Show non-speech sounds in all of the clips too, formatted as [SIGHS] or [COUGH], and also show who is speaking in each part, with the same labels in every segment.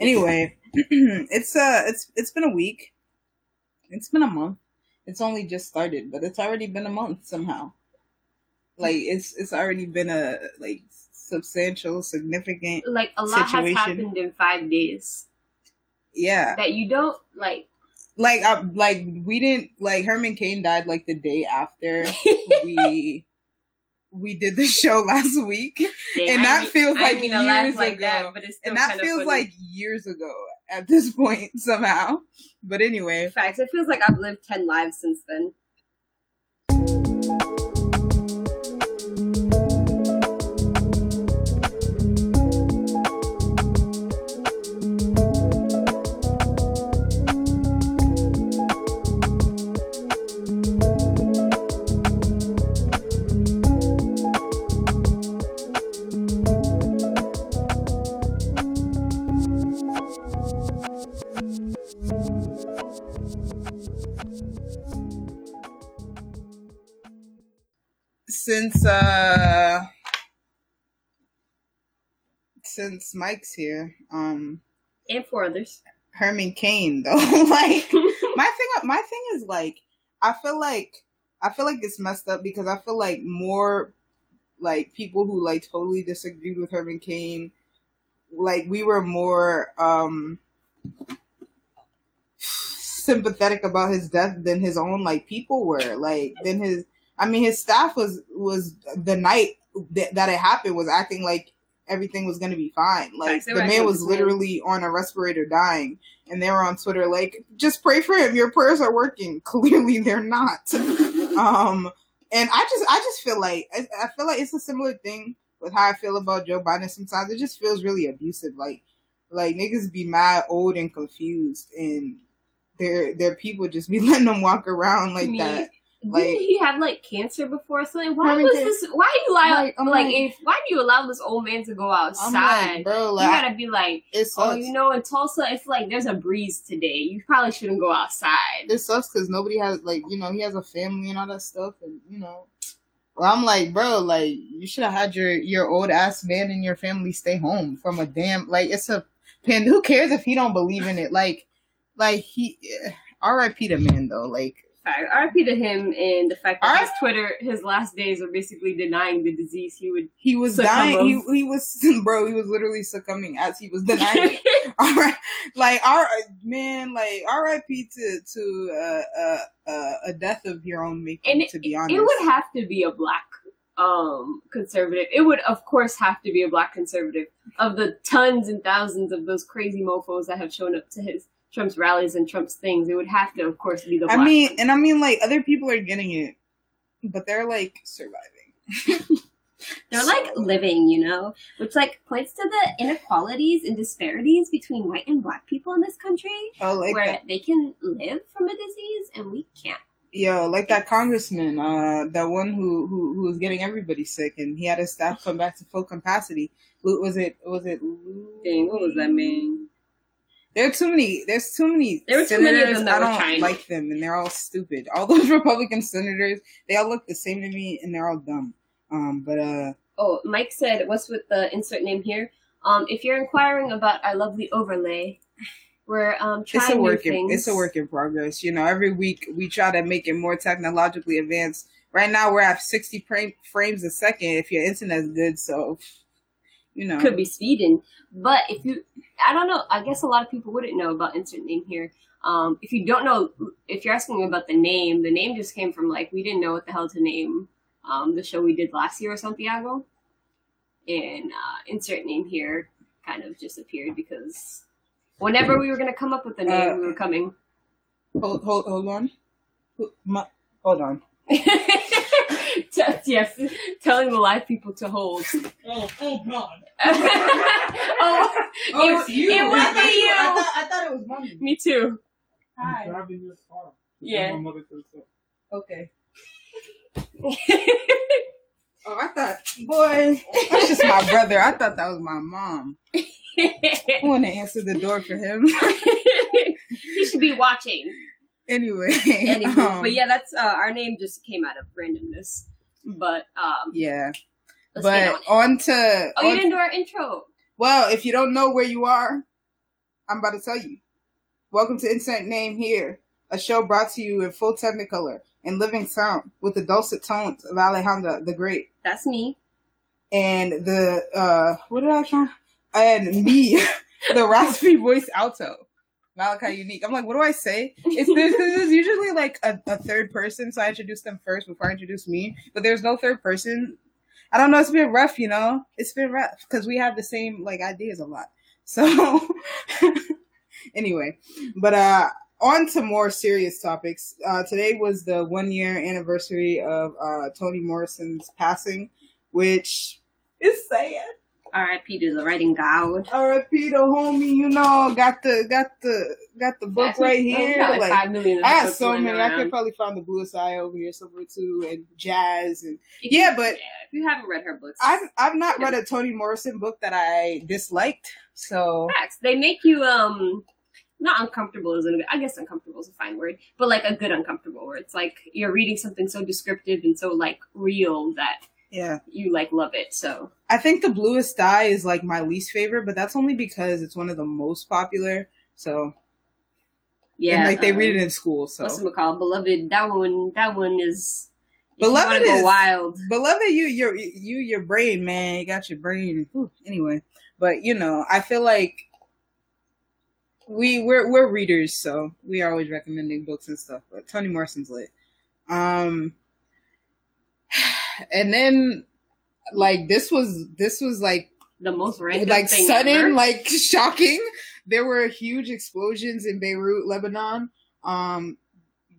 Speaker 1: Anyway, [CLEARS THROAT] it's uh, it's it's been a week. It's been a month. It's only just started, but it's already been a month somehow. Like it's it's already been a like substantial, significant.
Speaker 2: Like a lot
Speaker 1: Situation.
Speaker 2: has happened in five days
Speaker 1: Yeah,
Speaker 2: that you don't like.
Speaker 1: like I, like we didn't like Herman Cain died like the day after [LAUGHS] we we did the [LAUGHS] show last week,
Speaker 2: Dang,
Speaker 1: and
Speaker 2: I
Speaker 1: that
Speaker 2: mean-
Speaker 1: feels
Speaker 2: I
Speaker 1: like
Speaker 2: mean, I laugh
Speaker 1: years
Speaker 2: like
Speaker 1: ago.
Speaker 2: that, but it's
Speaker 1: and that feels
Speaker 2: funny.
Speaker 1: like years ago at this [LAUGHS] point somehow. But anyway,
Speaker 2: facts. It feels like I've lived ten lives since then.
Speaker 1: Since uh since Mike's here, um
Speaker 2: And for others.
Speaker 1: Herman Cain though, [LAUGHS] like [LAUGHS] my thing my thing is like I feel like I feel like it's messed up because I feel like more like people who like totally disagreed with Herman Cain like we were more um [SIGHS] sympathetic about his death than his own like people were like than his I mean his staff was was the night that, that it happened was acting like everything was going to be fine like the man was
Speaker 2: like this man-
Speaker 1: literally on a respirator dying and they were on Twitter like, just pray for him. Your prayers are working. [LAUGHS] Clearly, they're not. [LAUGHS] um, and I just, I just feel like, I, I feel like it's a similar thing with how I feel about Joe Biden. Sometimes it just feels really abusive. Like, like niggas be mad, old, and confused, and their their people just be [LAUGHS] letting them walk around like
Speaker 2: Me.
Speaker 1: that.
Speaker 2: Didn't he have like cancer before? So like, why was
Speaker 1: did.
Speaker 2: this? Why you allow
Speaker 1: Like,
Speaker 2: like,
Speaker 1: I'm like-
Speaker 2: if why do you allow this old man to go outside?
Speaker 1: like, bro,
Speaker 2: you gotta be like,
Speaker 1: it
Speaker 2: oh, you know, in Tulsa, it's like there's a breeze today. You probably shouldn't go outside.
Speaker 1: it sucks because nobody has like you know he has a family and all that stuff and you know well i'm like bro like you should have had your your old ass man and your family stay home from a damn like it's a pin who cares if he don't believe in it like like he eh, rip the man though like
Speaker 2: Fact. RIP to him and the fact that his Twitter, his last days are basically denying the disease he would.
Speaker 1: he was dying he,
Speaker 2: of-
Speaker 1: he was [LAUGHS] bro he was literally succumbing as he was [LAUGHS] denying it all right like our man like rip to to uh, uh uh a death of your own making
Speaker 2: and it,
Speaker 1: to be honest
Speaker 2: it would have to be a black um conservative. It would of course have to be a black conservative of the tons and thousands of those crazy mofos that have shown up to his Trump's rallies and Trump's things. It would have to of course be the black.
Speaker 1: I mean, and I mean, like other people are getting it, but they're like surviving. [LAUGHS]
Speaker 2: they're like living, you know, which like points to the inequalities and disparities between white and black people in this country,
Speaker 1: Oh, like
Speaker 2: where
Speaker 1: that,
Speaker 2: they can live from a disease and we can't.
Speaker 1: yo, like that congressman, uh, that one who who who was getting everybody sick, and he had his staff come back to full capacity. Was it was it? Lou-
Speaker 2: Dang, what was that man?
Speaker 1: There are too many. There's too many.
Speaker 2: There were too many of them that
Speaker 1: I don't
Speaker 2: trying.
Speaker 1: like them, and they're all stupid. All those [LAUGHS] Republican senators, they all look the same to me, and they're all dumb. Um, but uh,
Speaker 2: Oh, Mike said, "What's with the insert name here?" Um, if you're inquiring about our lovely overlay, we're um trying
Speaker 1: it's a work in,
Speaker 2: things.
Speaker 1: it's a work in progress you know every week we try to make it more technologically advanced right now we're at 60 frame, frames a second if your internet's good so you know
Speaker 2: Could be speeding, but if you, I don't know. I guess a lot of people wouldn't know about insert name here. Um, if you don't know, if you're asking about the name, the name just came from like we didn't know what the hell to name um the show we did last year or Santiago, and uh, insert name here kind of just appeared because whenever we were gonna come up with the name,
Speaker 1: Uh,
Speaker 2: we were coming.
Speaker 1: hold, hold, hold on my- hold on [LAUGHS] [LAUGHS]
Speaker 2: yes, telling the live people to hold.
Speaker 1: oh, oh hold [LAUGHS] on
Speaker 2: oh, oh, it, it would be you.
Speaker 1: I thought, I thought it was mommy
Speaker 2: Me too.
Speaker 1: Hi.
Speaker 3: driving your car.
Speaker 2: Yeah.
Speaker 3: My mother said so.
Speaker 1: okay [LAUGHS] oh i thought boy that's just my brother i thought that was my mom i want to answer the door for him
Speaker 2: he should be watching.
Speaker 1: Anyway
Speaker 2: Anywho, [LAUGHS]
Speaker 1: um,
Speaker 2: but yeah, that's uh, our name just came out of randomness. But um,
Speaker 1: yeah but
Speaker 2: on
Speaker 1: on to
Speaker 2: Oh, you didn't do our intro.
Speaker 1: well if you don't know where you are I'm about to tell you. Welcome to Insert Name Here, a show brought to you in full technicolor and living sound with the dulcet tones of Alejandra the Great.
Speaker 2: That's me.
Speaker 1: And the, uh, what did I try? And me, [LAUGHS] the raspy voice alto. Malachi [LAUGHS] Unique. I'm like, what do I say? It's there's, there's usually like a, a third person, so I introduce them first before I introduce me. But there's no third person. I don't know. It's been rough, you know. It's been rough because we have the same like ideas a lot. [LAUGHS] So [LAUGHS] anyway, but uh, on to more serious topics. Uh, today was the one year anniversary of uh, Toni Morrison's passing, which is sad.
Speaker 2: R.I.P. to the writing god.
Speaker 1: R.I.P. the homie, you know, got the got the got the book right here.
Speaker 2: Got like,
Speaker 1: Like,
Speaker 2: five million.
Speaker 1: I have so many. I could probably find the bluest eye over here somewhere too, and jazz and yeah, but-
Speaker 2: if you haven't read her books,
Speaker 1: I've I've not read a Toni Morrison book that I disliked. So
Speaker 2: facts. They make you um not uncomfortable is I guess uncomfortable is a fine word, but like a good uncomfortable where it's like you're reading something so descriptive and so like real that
Speaker 1: yeah,
Speaker 2: you like love it. So
Speaker 1: I think the bluest eye is like my least favorite, but that's only because it's one of the most popular. So
Speaker 2: yeah,
Speaker 1: and like they
Speaker 2: um,
Speaker 1: read it in school. So
Speaker 2: What's it called? Beloved. That one. That one is.
Speaker 1: Beloved is-
Speaker 2: wild.
Speaker 1: beloved you your you your brain man you got your brain Whew, anyway but you know i feel like we we're we're readers so we are always recommending books and stuff but toni morrison's lit um and then like this was this was like
Speaker 2: The most random
Speaker 1: like sudden
Speaker 2: ever.
Speaker 1: like [LAUGHS] shocking there were huge explosions in beirut lebanon um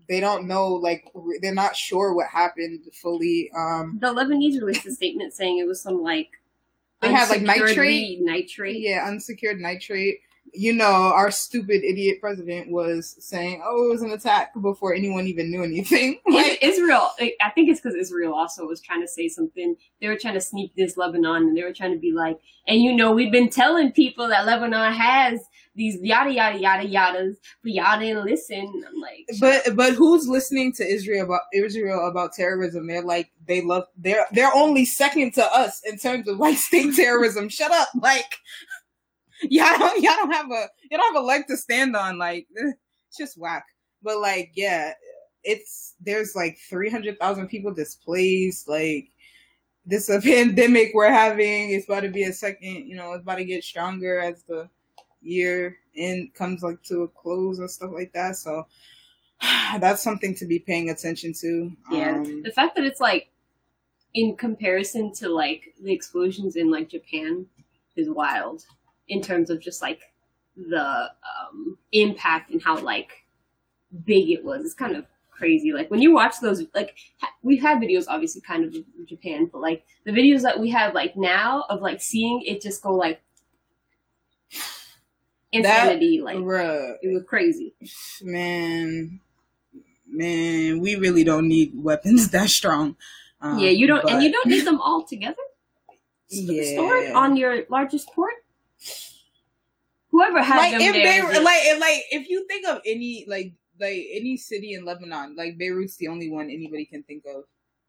Speaker 1: they don't know like they're not sure what happened fully um
Speaker 2: the Lebanese released a statement saying it was some like
Speaker 1: They had, like, nitrate?
Speaker 2: nitrate.
Speaker 1: Yeah, unsecured nitrate. You know, our stupid idiot president was saying, "Oh, it was an attack" before anyone even knew anything. [LAUGHS] Like,
Speaker 2: Israel, I think it's because Israel also was trying to say something. They were trying to sneak this Lebanon, and they were trying to be like, and you know, we've been telling people that Lebanon has these yada yada yada yadas, but y'all didn't listen. I'm like,
Speaker 1: but but who's listening to Israel about Israel about terrorism? They're like they love they're they're only second to us in terms of like state terrorism. Shut up, like [LAUGHS] y'all don't y'all don't have a you don't have a leg to stand on. Like eh, it's just whack. But like yeah, it's there's like three hundred thousand people displaced. Like this a [LAUGHS] pandemic we're having. It's about to be a second. You know, it's about to get stronger as the year end comes like to a close and stuff like that. So [SIGHS] that's something to be paying attention to.
Speaker 2: yeah,
Speaker 1: Um,
Speaker 2: the fact that it's like in comparison to like the explosions in like Japan is wild in terms of just like the um, impact and how like big it was. It's kind of crazy. Like when you watch those, like ha- we've had videos obviously kind of Japan, but like the videos that we have like now of like seeing it just go like insanity. like
Speaker 1: bruh,
Speaker 2: it was crazy.
Speaker 1: man, man, we really don't need weapons [LAUGHS] that strong. Um,
Speaker 2: yeah, you don't,
Speaker 1: but-
Speaker 2: and you don't need them all together. S- Store it
Speaker 1: Yeah.
Speaker 2: on your largest port. Whoever has
Speaker 1: like
Speaker 2: them
Speaker 1: if
Speaker 2: there,
Speaker 1: Beirut,
Speaker 2: just-
Speaker 1: like if, like if you think of any like like any city in Lebanon, like Beirut's the only one anybody can think of,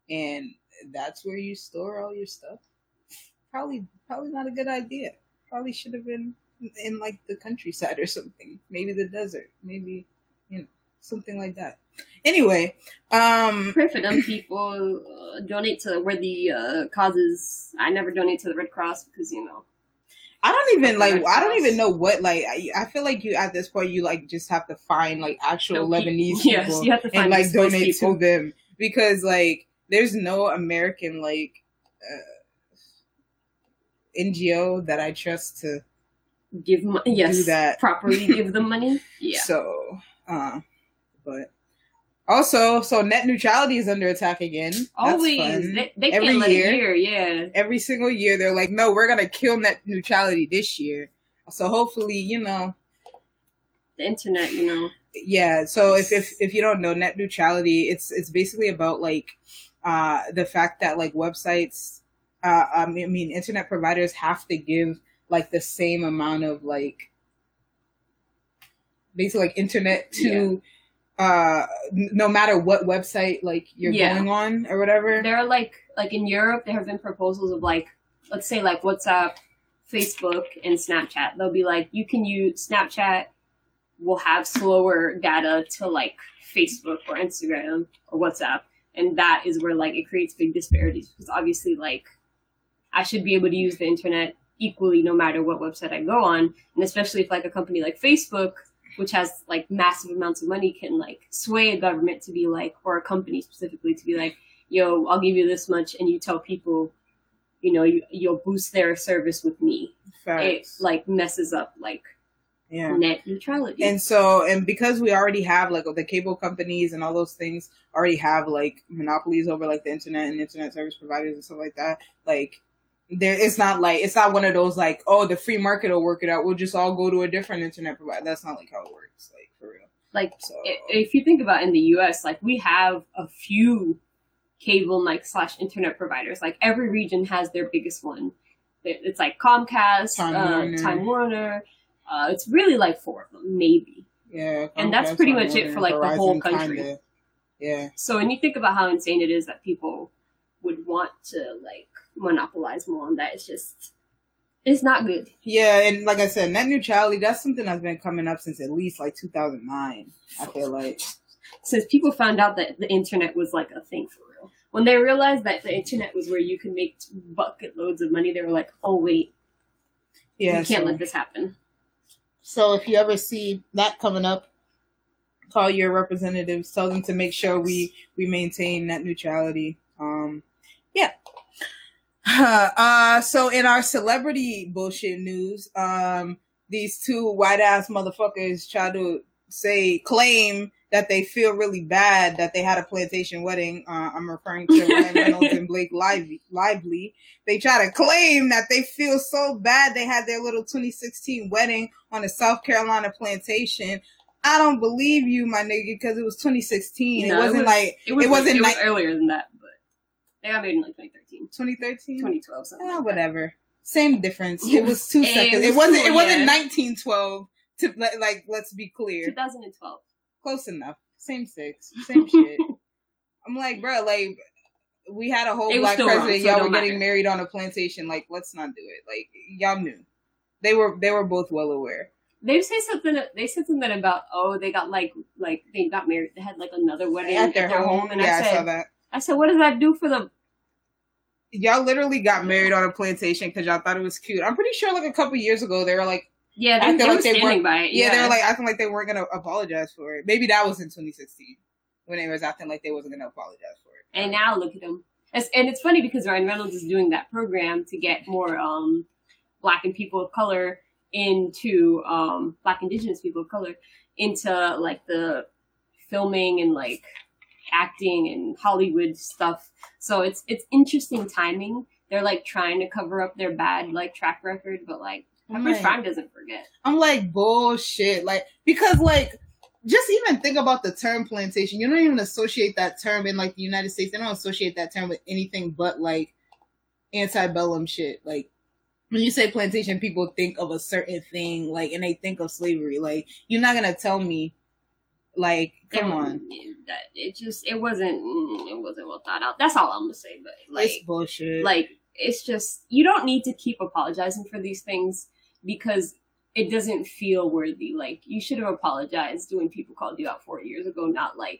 Speaker 1: and that's where you store all your stuff. Probably probably not a good idea. Probably should have been in like the countryside or something. Maybe the desert. Maybe you know something like that. Anyway, um,
Speaker 2: pray for them people. Uh, donate to worthy uh, causes. I never donate to the Red Cross because you know.
Speaker 1: I don't even like. I don't even know what like. I, I feel like you at this point you like just have to find like actual
Speaker 2: No,
Speaker 1: Lebanese
Speaker 2: yes,
Speaker 1: people
Speaker 2: you have to find
Speaker 1: and like donate
Speaker 2: people.
Speaker 1: to them because like there's no American like uh, NGO that I trust to
Speaker 2: Give mo- yes,
Speaker 1: do that.
Speaker 2: properly give them [LAUGHS] money. Yeah,
Speaker 1: So, uh, but also, so net neutrality is under attack again. That's
Speaker 2: always they, they
Speaker 1: Every
Speaker 2: can't let
Speaker 1: year.
Speaker 2: Yeah,
Speaker 1: Every single year, they're like, no, we're gonna kill net neutrality this year. So hopefully, you know,
Speaker 2: the internet. You know,
Speaker 1: yeah so if, if if you don't know net neutrality it's it's basically about like uh the fact that like websites uh i mean, I mean internet providers have to give like the same amount of like basically like internet to uh no matter what website like you're
Speaker 2: Yeah.
Speaker 1: going on or whatever
Speaker 2: there are like like in Europe there have been proposals of like let's say like WhatsApp, Facebook and Snapchat. They'll be like, you can use Snapchat will have slower data to like Facebook or Instagram or WhatsApp. And that is where like it creates big disparities because obviously like I should be able to use the internet equally no matter what website I go on. And especially if like a company like Facebook, which has like massive amounts of money, can like sway a government to be like, or a company specifically to be like, yo, I'll give you this much and you tell people, you know, you, you'll boost their service with me.
Speaker 1: Facts.
Speaker 2: It like messes up like
Speaker 1: yeah.
Speaker 2: net neutrality.
Speaker 1: And so, and because we already have like the cable companies and all those things already have like monopolies over like the internet and internet service providers and stuff like that, like there it's not like it's not one of those like oh the free market will work it out. We'll just all go to a different internet provider. That's not like how it works like for real.
Speaker 2: Like
Speaker 1: so
Speaker 2: if you think about in the us like we have a few cable like slash internet providers. Like every region has their biggest one. It's like comcast
Speaker 1: Time
Speaker 2: uh,
Speaker 1: Warner.
Speaker 2: time warner. Uh, it's really like four of them maybe.
Speaker 1: Yeah
Speaker 2: And that's pretty
Speaker 1: Time
Speaker 2: much it for, like, the whole country.
Speaker 1: kinda. yeah.
Speaker 2: So when you think about how insane it is that people would want to like monopolize more on that. It's just it's not good.
Speaker 1: Yeah and like i said net neutrality that's something that's been coming up since at least like 2009 i feel like.
Speaker 2: since people found out that the internet was like a thing for real. When they realized that the internet was where you could make bucket loads of money, they were like, "Oh wait,
Speaker 1: yeah
Speaker 2: we can't
Speaker 1: so,
Speaker 2: let this happen."
Speaker 1: so if you ever see that coming up call your representatives tell them to make sure we we maintain net neutrality. Um yeah [LAUGHS] uh so in our celebrity bullshit news um these two white ass motherfuckers try to say claim that they feel really bad that they had a plantation wedding. Uh, I'm referring to [LAUGHS] Ryan Reynolds and Blake Lively. Lively. They try to claim that they feel so bad they had their little 2016 wedding on a South Carolina plantation. I don't believe you, my nigga, because it was 2016.
Speaker 2: No,
Speaker 1: it wasn't
Speaker 2: was-
Speaker 1: like
Speaker 2: it, was,
Speaker 1: it wasn't
Speaker 2: it was
Speaker 1: like-
Speaker 2: earlier than that, they got married in like 2013,
Speaker 1: 2013.
Speaker 2: 2012, something.
Speaker 1: Ah,
Speaker 2: like
Speaker 1: whatever. Same difference. It was two seconds. It wasn't. It wasn't
Speaker 2: yeah.
Speaker 1: 1912. To like, let's be clear.
Speaker 2: 2012.
Speaker 1: Close enough. Same six. Same [LAUGHS] shit. I'm like, bro, like, we had a whole
Speaker 2: It
Speaker 1: black
Speaker 2: still wrong,
Speaker 1: president.
Speaker 2: so
Speaker 1: y'all were
Speaker 2: don't
Speaker 1: getting
Speaker 2: matter.
Speaker 1: married on a plantation. Like, let's not do it. Like, y'all knew. They were. They were both well aware.
Speaker 2: They say something. They said something about oh they got like like they got married. They had like another wedding
Speaker 1: At their home.
Speaker 2: and
Speaker 1: yeah,
Speaker 2: I
Speaker 1: I saw
Speaker 2: said
Speaker 1: that.
Speaker 2: I said what does that do for the
Speaker 1: Y'all literally got married on a plantation because y'all thought it was cute. I'm pretty sure, like a couple years ago, they were like,
Speaker 2: yeah they, they
Speaker 1: like
Speaker 2: were
Speaker 1: they
Speaker 2: standing
Speaker 1: were-
Speaker 2: by it.
Speaker 1: yeah, they were like acting like they weren't gonna apologize for it. Maybe that was in 2016 when they was acting like they wasn't gonna apologize for it.
Speaker 2: And now look at them. It's, and it's funny because Ryan Reynolds is doing that program to get more um, black and people of color into um, black indigenous people of color into like the filming and like acting and Hollywood stuff. So it's it's interesting timing. They're like trying to cover up their bad like track record, but like Pepper's
Speaker 1: Right.
Speaker 2: Prime doesn't forget.
Speaker 1: I'm like bullshit. Like because like just even think about the term plantation. You don't even associate that term in like the United States. They don't associate that term with anything but like antebellum shit. Like when you say plantation, people think of a certain thing, like and they think of slavery. Like you're not gonna tell me like come
Speaker 2: it,
Speaker 1: on.
Speaker 2: that it just it wasn't mm, it wasn't well thought out. That's all I'm gonna say. But like
Speaker 1: it's bullshit.
Speaker 2: like it's just you don't need to keep apologizing for these things because it doesn't feel worthy like you should have apologized when people called you out four years ago not like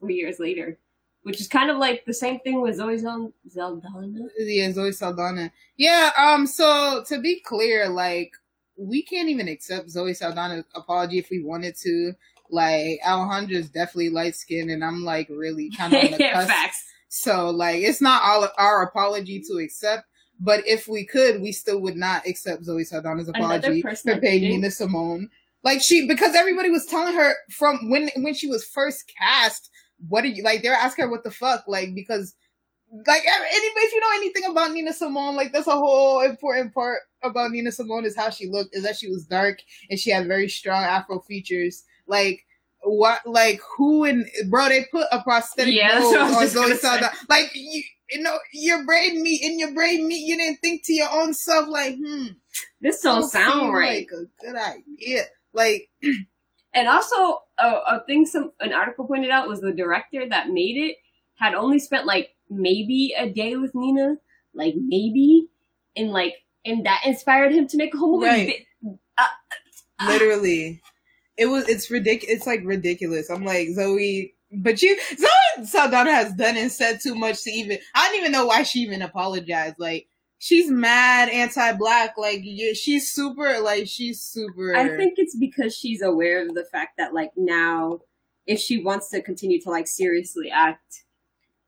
Speaker 2: three years later which is kind of like the same thing with zoe Saldana.
Speaker 1: Yeah, Zoe Saldana. Yeah, um, so to be clear, like we can't even accept Zoe Saldana's apology if we wanted to. Like Alejandra's definitely light skinned and I'm like really [LAUGHS] kind of on the cusp.
Speaker 2: facts
Speaker 1: So like it's not all our apology to accept. But if we could, we still would not accept Zoe Saldana's apology for paying Nina Simone. Like she because everybody was telling her from when when she was first cast, what are you like they're asking her what the fuck? Like because like anybody if you know anything about Nina Simone, like that's a whole important part about Nina Simone is how she looked, is that she was dark and she had very strong afro features. Like what like who in bro they put a prosthetic
Speaker 2: Yeah, that's I was
Speaker 1: on Zoe. Saldana. Like you you know, your brain meat in your brain meat, you didn't think to your own self like, hmm,
Speaker 2: this don't
Speaker 1: don't
Speaker 2: sound right
Speaker 1: Like a good idea. Like [CLEARS THROAT]
Speaker 2: and also a, a thing some an article pointed out was the director that made it had only spent like maybe a day with nina like maybe and like and that inspired him to make a whole movie.
Speaker 1: Right.
Speaker 2: Uh,
Speaker 1: Literally, it was. It's ridiculous. It's like ridiculous. I'm like Zoe, but you Zoe Saldana has done and said too much to even. I don't even know why she even apologized. Like she's mad, anti-black. Like yeah, she's super. Like she's super.
Speaker 2: I think it's because she's aware of the fact that like now, if she wants to continue to like seriously act,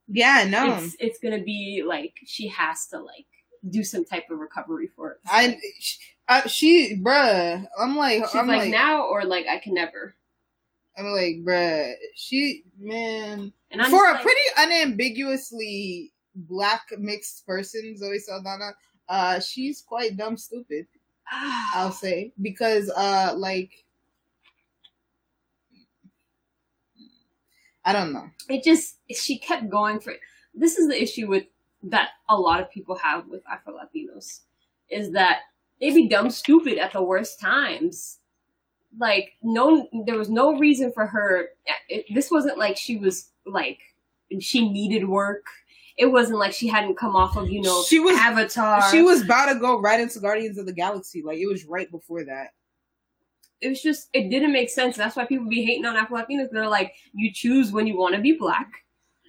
Speaker 1: Yeah, no.
Speaker 2: it's it's gonna be like she has to like do some type of recovery for it.
Speaker 1: I, she, I, she, bruh. I'm like,
Speaker 2: She's
Speaker 1: I'm
Speaker 2: like,
Speaker 1: like,
Speaker 2: now or like I can never.
Speaker 1: I'm like, bruh. She, man,
Speaker 2: And I'm
Speaker 1: for a
Speaker 2: like,
Speaker 1: pretty unambiguously black mixed person, Zoe Saldana, uh, she's quite dumb stupid. [SIGHS] I'll say because, uh, like, I don't know.
Speaker 2: it just she kept going for this is the issue with that a lot of people have with Afro Latinos is that they be dumb stupid at the worst times. Like no, there was no reason for her. It, this wasn't like she was like she needed work. It wasn't like she hadn't come off of you know
Speaker 1: She was-
Speaker 2: Avatar.
Speaker 1: She was about to go right into Guardians of the Galaxy. Like it was right before that.
Speaker 2: it was just it didn't make sense. That's why people be hating on Afro Latinos. They're like, you choose when you want to be black,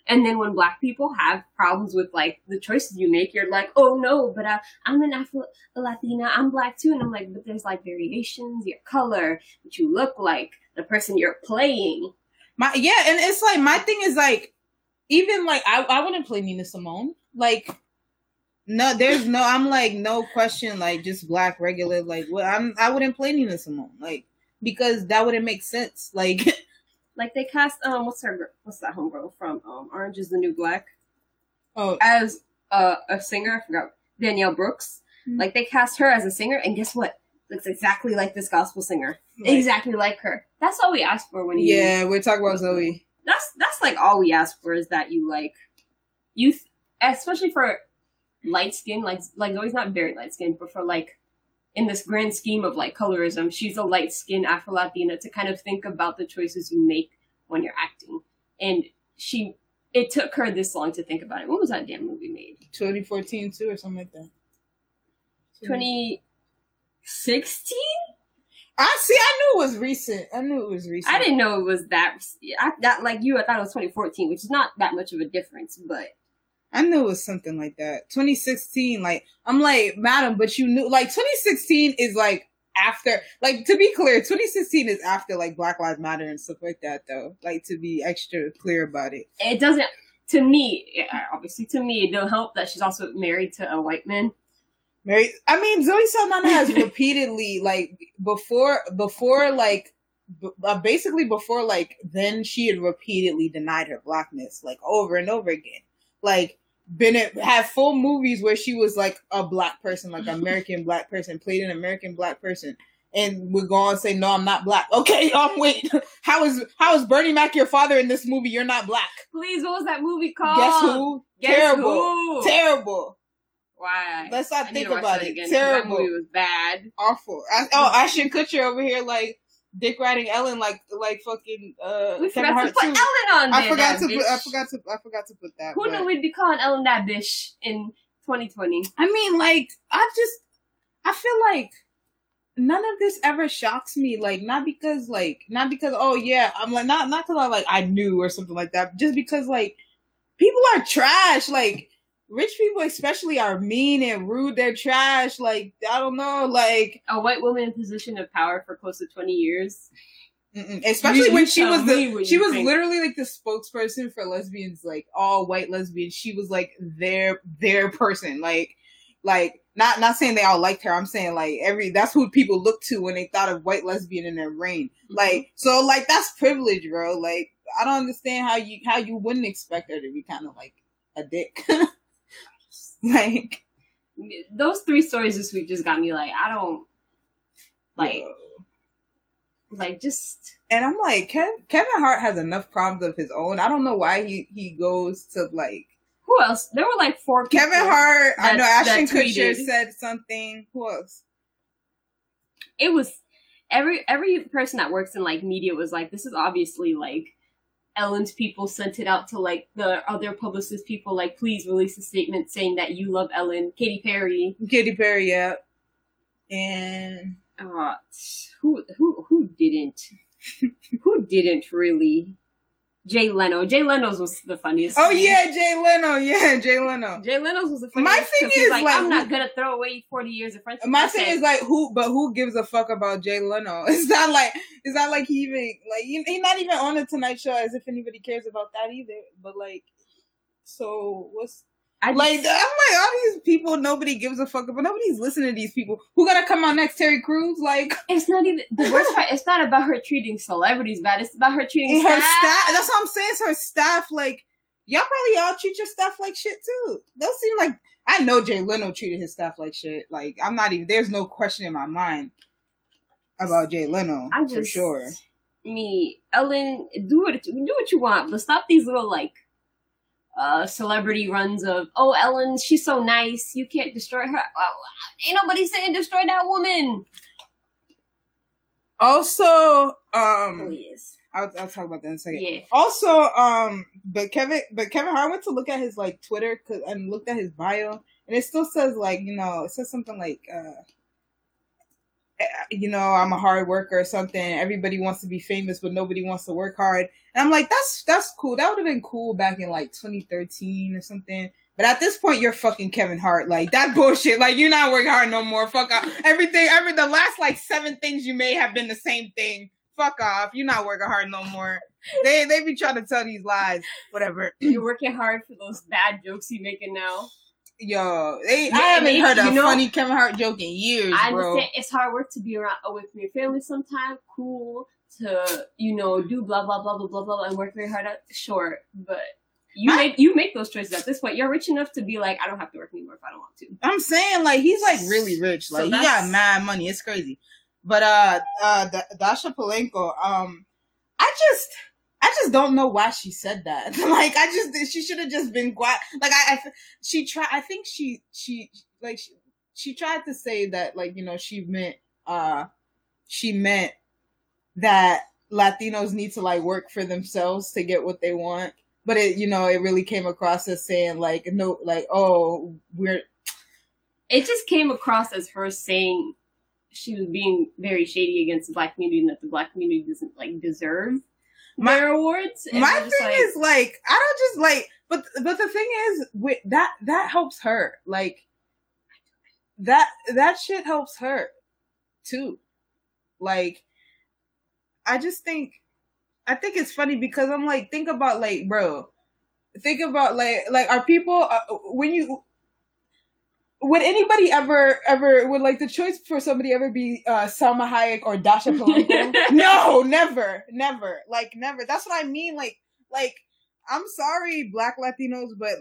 Speaker 2: and then when black people have problems with like the choices you make, you're like, oh no, but I, I'm an Afro Latina, I'm black too, and I'm like, but there's like variations, your color, what you look like, the person you're playing.
Speaker 1: My yeah, and it's like my thing is like even like I I wouldn't play Nina Simone. Like no, there's no I'm like no question like just black regular like well I'm I wouldn't play Nina Simone like because that wouldn't make sense. Like [LAUGHS]
Speaker 2: Like they cast um what's her what's that homegirl from um Orange is the New Black
Speaker 1: oh
Speaker 2: as uh, a singer. I forgot Danielle Brooks.
Speaker 1: Mhm.
Speaker 2: Like they cast her as a singer, and guess what? Looks exactly like this gospel singer.
Speaker 1: like,
Speaker 2: exactly like her. That's all we ask for when you.
Speaker 1: yeah, we're talking about Zoe.
Speaker 2: That's that's like all we ask for is that you like, you, th- especially for light skin. Like like Zoe's not very light skinned, but for like in this grand scheme of like colorism, she's a light skinned Afro Latina to kind of think about the choices you make when you're acting. And she, it took her this long to think about it. When was that damn movie made?
Speaker 1: 2014 too or something like that.
Speaker 2: 2016?
Speaker 1: I see. I knew it was recent. I knew it was recent.
Speaker 2: I didn't know it was that. I, that like you, I thought it was 2014, which is not that much of a difference, but
Speaker 1: I knew it was something like that. 2016, like I'm like, madam, but you knew like 2016 is like after like to be clear, 2016 is after like Black Lives Matter and stuff like that though. Like to be extra clear about it.
Speaker 2: it doesn't. To me, obviously, to me, it don't help that she's also married to a white man.
Speaker 1: Mary I mean Zoe Saldana has [LAUGHS] repeatedly like before before like b- uh, basically before like then she had repeatedly denied her blackness like over and over again. Like been it had full movies where she was like a black person, like [LAUGHS] American black person, played an American black person, and would go on and say, "No, I'm not black." [LAUGHS] Okay, um, wait, [LAUGHS] how is how is Bernie Mac your father in this movie? You're not black.
Speaker 2: Please, what was that movie called?
Speaker 1: Guess who?
Speaker 2: Guess
Speaker 1: Terrible,
Speaker 2: who?
Speaker 1: terrible,
Speaker 2: Why?
Speaker 1: Let's not
Speaker 2: I
Speaker 1: think about it.
Speaker 2: again,
Speaker 1: Terrible.
Speaker 2: movie was bad.
Speaker 1: awful. I, oh, Ashton Kutcher over here like dick riding Ellen like like fucking uh
Speaker 2: We
Speaker 1: Kevin
Speaker 2: forgot to put
Speaker 1: too.
Speaker 2: Ellen on there.
Speaker 1: I forgot to
Speaker 2: that
Speaker 1: put I forgot to I forgot to put that.
Speaker 2: Who
Speaker 1: but-
Speaker 2: knew we'd be calling Ellen that bitch in 2020?
Speaker 1: I mean, like, I just, I feel like none of this ever shocks me. Like, not because, like, not because, oh yeah, I'm like, not, not because I like I knew or something like that. Just because, like, people are trash. Like, rich people especially are mean and rude. They're trash. Like, I don't know. Like,
Speaker 2: A white woman in position of power for close to 20 years.
Speaker 1: mm-mm. especially
Speaker 2: You-
Speaker 1: when
Speaker 2: you
Speaker 1: she was the, she was
Speaker 2: think.
Speaker 1: literally like the spokesperson for lesbians, like all white lesbians. She was like their their person. Like, like not not saying they all liked her. I'm saying like every that's who people look to when they thought of white lesbian in their reign. Mm-hmm. Like so like that's privilege, bro. Like I don't understand how you how you wouldn't expect her to be kind of like a dick. [LAUGHS] [LAUGHS] like
Speaker 2: Those three stories this week just got me like, I don't, like, like just.
Speaker 1: and I'm like Kev- Kevin Hart has enough problems of his own. I don't know why he he goes to like
Speaker 2: Who else? There were like four.
Speaker 1: Kevin Hart. I know Ashton Kutcher said something. Who else?
Speaker 2: It was every every person that works in like media was like, this is obviously like Ellen's people sent it out to like the other publicist people, like please release a statement saying that you love Ellen. Katy Perry,
Speaker 1: Katy Perry, yeah, and
Speaker 2: uh, who who who didn't? [LAUGHS] who didn't really? Jay Leno. Jay Leno's was the funniest.
Speaker 1: Oh yeah, Jay Leno. Yeah, Jay Leno.
Speaker 2: Jay Leno's was the funniest.
Speaker 1: thing
Speaker 2: 'cause he's
Speaker 1: is,
Speaker 2: like,
Speaker 1: like,
Speaker 2: I'm not gonna throw away 40 years of friendship.
Speaker 1: My thing is like who, but who gives a fuck about Jay Leno? [LAUGHS] It's not like it's not like he even like he, he's not even on the Tonight Show as if anybody cares about that either. But like, so what's
Speaker 2: I just-
Speaker 1: like? I'm like all these people nobody gives a fuck about. Nobody's listening to these people. Who gonna come out next? Terry Crews? Like
Speaker 2: it's not even the worst [LAUGHS] part. It's not about her treating celebrities bad. It's about her treating
Speaker 1: her
Speaker 2: staff.
Speaker 1: That's what I'm saying. It's her staff. Like y'all probably all treat your staff like shit too. Those seem like I know Jay Leno treated his staff like shit. Like I'm not even. There's no question in my mind about Jay Leno
Speaker 2: I
Speaker 1: for sure.
Speaker 2: Me, Ellen, do what do what you want, but stop these little like uh celebrity runs of oh Ellen, she's so nice, you can't destroy her. Oh, ain't nobody saying destroy that woman.
Speaker 1: Also, um,
Speaker 2: Please,
Speaker 1: I'll, I'll talk about that in a second.
Speaker 2: yeah.
Speaker 1: Also, um, but Kevin, but Kevin Hart went to look at his like Twitter 'cause- and looked at his bio, and it still says like you know it says something like uh, eh, you know I'm a hard worker or something. Everybody wants to be famous, but nobody wants to work hard. And I'm like that's that's cool. That would have been cool back in like 2013 or something. But at this point, you're fucking Kevin Hart. Like that [LAUGHS] bullshit. Like you're not working hard no more. Fuck off. Everything. Every the last like seven things you may have been the same thing. Fuck off. You're not working hard no more. They they be trying to tell these lies. Whatever. [CLEARS THROAT]
Speaker 2: You're working hard for those bad jokes you making now.
Speaker 1: Yo, they,
Speaker 2: Yeah,
Speaker 1: I haven't heard a
Speaker 2: you know-
Speaker 1: funny Kevin Hart joke in years,
Speaker 2: I
Speaker 1: bro.
Speaker 2: understand it's hard work to be around away from your family sometimes. Cool to you know do blah blah blah blah blah blah and work very hard. At, sure, but you
Speaker 1: My-
Speaker 2: make you make those choices at this point. You're rich enough to be like, I don't have to work anymore if I don't want to.
Speaker 1: I'm saying like he's like really rich.
Speaker 2: So
Speaker 1: Like he got mad money. It's crazy. But uh uh Da- Dascha Polanco, um I just I just don't know why she said that. [LAUGHS] like I just she should have just been quiet. Like I, I she tried I think she she like she, she tried to say that like you know she meant uh she meant that Latinos need to like work for themselves to get what they want. But it you know it really came across as saying like no like oh we're
Speaker 2: It just came across as her saying she was being very shady against the black community and that the black community doesn't like deserve
Speaker 1: My-
Speaker 2: their awards. And
Speaker 1: my thing
Speaker 2: like,
Speaker 1: is like I don't just like but but the thing is with that that helps her like that that shit helps her too like I just think I think it's funny because I'm like think about like bro think about like like are people uh, when you would anybody ever ever would like the choice for somebody ever be uh Salma Hayek or Dascha [LAUGHS] Polanco? no, never, never, like never. That's what I mean. Like, like I'm sorry, Black Latinos, but uh,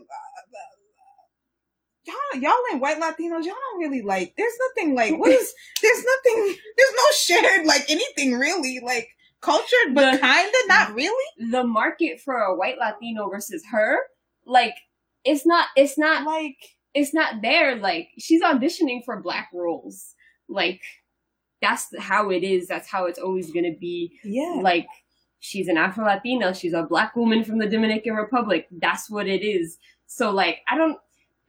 Speaker 1: y'all, y'all and white Latinos, y'all don't really like. There's nothing like what is. [LAUGHS] There's nothing. There's no shared like anything really like cultured, but kinda not really.
Speaker 2: the market for a white Latino versus her, like it's not it's not
Speaker 1: Like
Speaker 2: it's not there. Like she's auditioning for black roles. Like that's how it is. That's how it's always gonna be.
Speaker 1: yeah,
Speaker 2: Like she's an Afro Latina. She's a black woman from the Dominican Republic. That's what it is. So like I don't.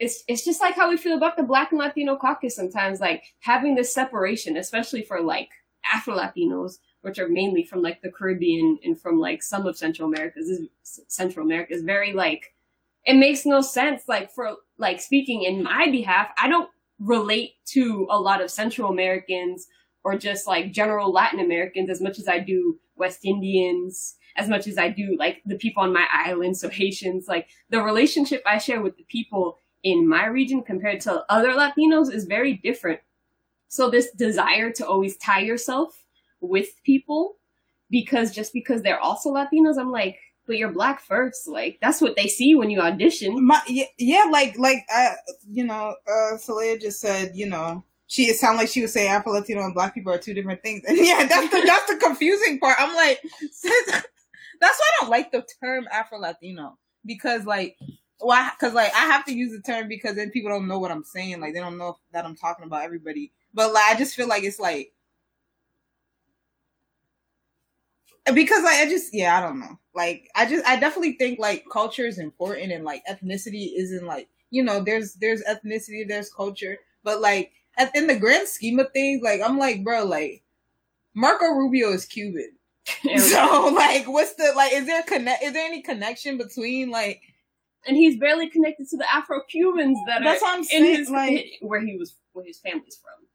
Speaker 2: It's it's just like how we feel about the Black and Latino caucus sometimes. Like having this separation, especially for like Afro Latinos, which are mainly from like the Caribbean and from like some of Central America. Is Central America is very like it makes no sense. Like for like speaking in my behalf, I don't relate to a lot of Central Americans or just like general Latin Americans as much as I do West Indians, as much as I do like the people on my island, so Haitians. Like the relationship I share with the people in my region compared to other Latinos is very different. So this desire to always tie yourself with people because just because they're also Latinos, I'm like, but you're black first. Like that's what they see when you audition.
Speaker 1: my yeah, like like uh you know uh Celia just said you know she it sounded like she was saying Afro Latino and black people are two different things [LAUGHS] and yeah that's the that's the confusing part I'm like [LAUGHS] that's why I don't like the term Afro Latino because like why because like I have to use the term because then people don't know what I'm saying. Like they don't know that I'm talking about everybody. But like I just feel like it's like because like I just yeah I don't know. Like I just I definitely think like culture is important and like ethnicity isn't like you know there's there's ethnicity there's culture. But like at, in the grand scheme of things like I'm like bro like Marco Rubio is Cuban. [LAUGHS] So like what's the like is there connect is there any connection between like
Speaker 2: and he's barely connected to the Afro Cubans that
Speaker 1: that's
Speaker 2: are
Speaker 1: what I'm saying
Speaker 2: in his
Speaker 1: like
Speaker 2: where he was where his family's from.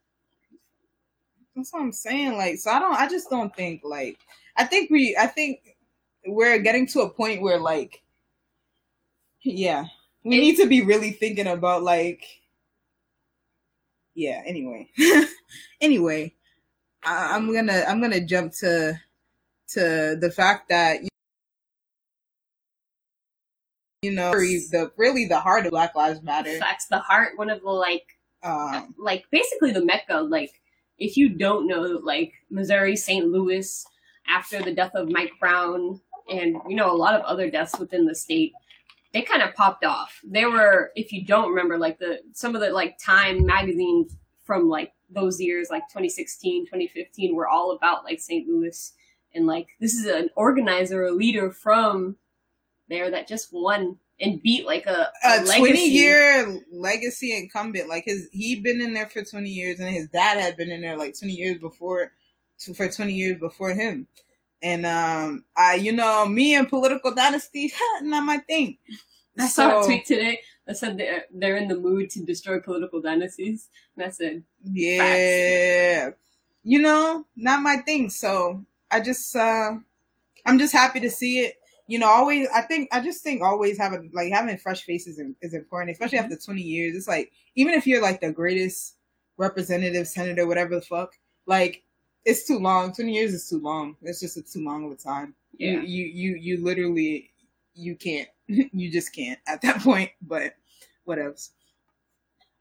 Speaker 1: That's what I'm saying. Like, so I don't. I just don't think like. I think we. I think we're getting to a point where like. Yeah, we
Speaker 2: It-
Speaker 1: need to be really thinking about like. Yeah. Anyway. [LAUGHS] anyway, I, I'm gonna I'm gonna jump to to the fact that you know the really the heart of Black Lives Matter.
Speaker 2: That's the heart, one of the like
Speaker 1: Um,
Speaker 2: like basically the mecca like if you don't know like missouri st louis after the death of mike brown and you know a lot of other deaths within the state they kind of popped off they were if you don't remember like the some of the like time magazine from like those years like 2016 2015 were all about like st louis and like this is an organizer a leader from there that just won and beat like a,
Speaker 1: a
Speaker 2: legacy.
Speaker 1: 20 year legacy incumbent. Like his he'd been in there for 20 years and his dad had been in there like 20 years before for 20 years before him. And um i you know me and political dynasty [LAUGHS] not my thing.
Speaker 2: I saw a tweet today that said they're, they're in the mood to destroy political dynasties. And I said,
Speaker 1: yeah. You know not my thing. So i just uh i'm just happy to see it you know always i think i just think always having like having fresh faces is, is important especially after 20 years. It's like even if you're like the greatest representative senator whatever the fuck like it's too long. 20 years is too long. It's just a too long of a time.
Speaker 2: Yeah.
Speaker 1: you, you you you literally you can't [LAUGHS] you just can't at that point but what else?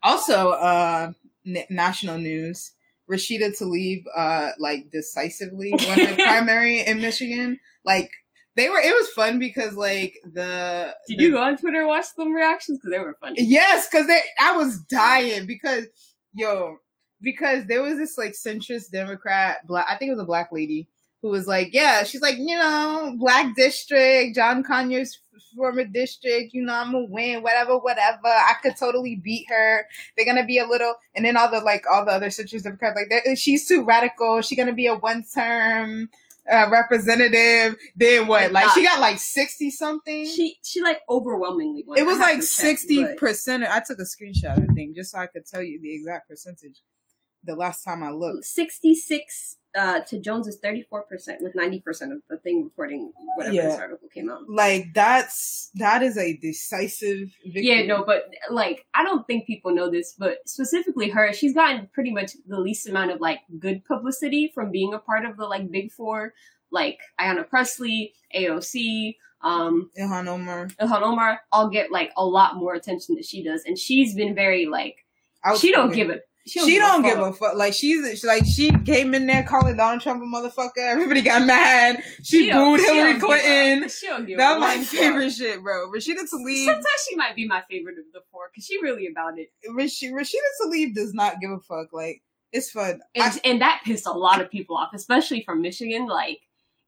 Speaker 1: Also uh n- national news. Rashida tlaib uh like decisively won the [LAUGHS] primary in michigan. Like they were it was fun because like the
Speaker 2: Did
Speaker 1: the-
Speaker 2: you go on Twitter and watch them reactions? Because they were funny.
Speaker 1: Yes, because they I was dying because yo, because there was this like centrist Democrat black I think it was a black lady who was like, Yeah, she's like, you know, black district, John Conyers former district, you know, I'm gonna win, whatever, whatever. I could totally beat her. They're gonna be a little and then all the like all the other centrist Democrats like she's too radical, she's gonna be a one term uh, representative. Then what? Like she got like sixty something.
Speaker 2: She she like overwhelmingly won.
Speaker 1: It was like sixty percent. I took a screenshot, I think, just so I could tell you the exact percentage. The last time I looked,
Speaker 2: 66 uh, to Jones is 34% with 90% of the thing reporting whatever
Speaker 1: Yeah.
Speaker 2: this article came out.
Speaker 1: like that's that is a decisive victory.
Speaker 2: Yeah, no, but like I don't think people know this, but specifically her, she's gotten pretty much the least amount of like good publicity from being a part of the like big four, like Ayanna Pressley, AOC, um,
Speaker 1: Ilhan Omar.
Speaker 2: Ilhan Omar, all get like a lot more attention than she does, and she's been very like she don't give a she
Speaker 1: She don't give a fuck. Like she's she, like she came in there calling Donald Trump a motherfucker. [LAUGHS] Everybody got mad. She,
Speaker 2: don't-
Speaker 1: booed
Speaker 2: she
Speaker 1: Hillary
Speaker 2: don't give a-
Speaker 1: Clinton.
Speaker 2: She don't give
Speaker 1: That
Speaker 2: a
Speaker 1: was my favorite shit, bro. Rashida Tlaib.
Speaker 2: Sometimes she might be my favorite of the four because she really about it,
Speaker 1: Rash- Rashida Tlaib does not give a fuck. Like it's fun. I-
Speaker 2: and and that pissed a lot of people off, especially from Michigan. Like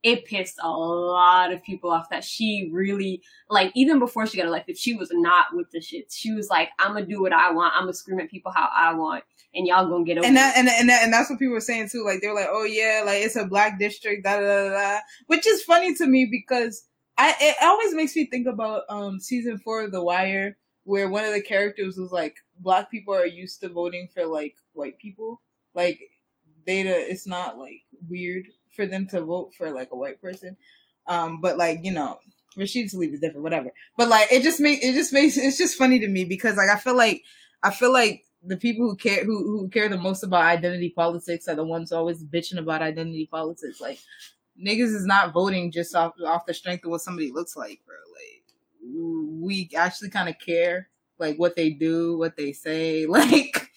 Speaker 2: it pissed a lot of people off that she really like even before she got elected, she was not with the shit. She was like, "I'm gonna do what I want. I'm gonna scream at people how I want, and y'all gonna get over."
Speaker 1: and
Speaker 2: it."
Speaker 1: that and and that, and that's what people were saying too. Like they were like, "Oh yeah, like it's a black district." Da da da da. Which is funny to me because I it always makes me think about um season four of The Wire, where one of the characters was like, "Black people are used to voting for like white people. Like they, it's not like weird for them to vote for like a white person." Um, but like you know. Rashid Tlaib is different, whatever. But like, it just make it just makes it's just funny to me because like I feel like I feel like the people who care who who care the most about identity politics are the ones always bitching about identity politics. Like niggas is not voting just off off the strength of what somebody looks like, bro. Like we actually kind of care, like what they do, what they say. [LAUGHS] Like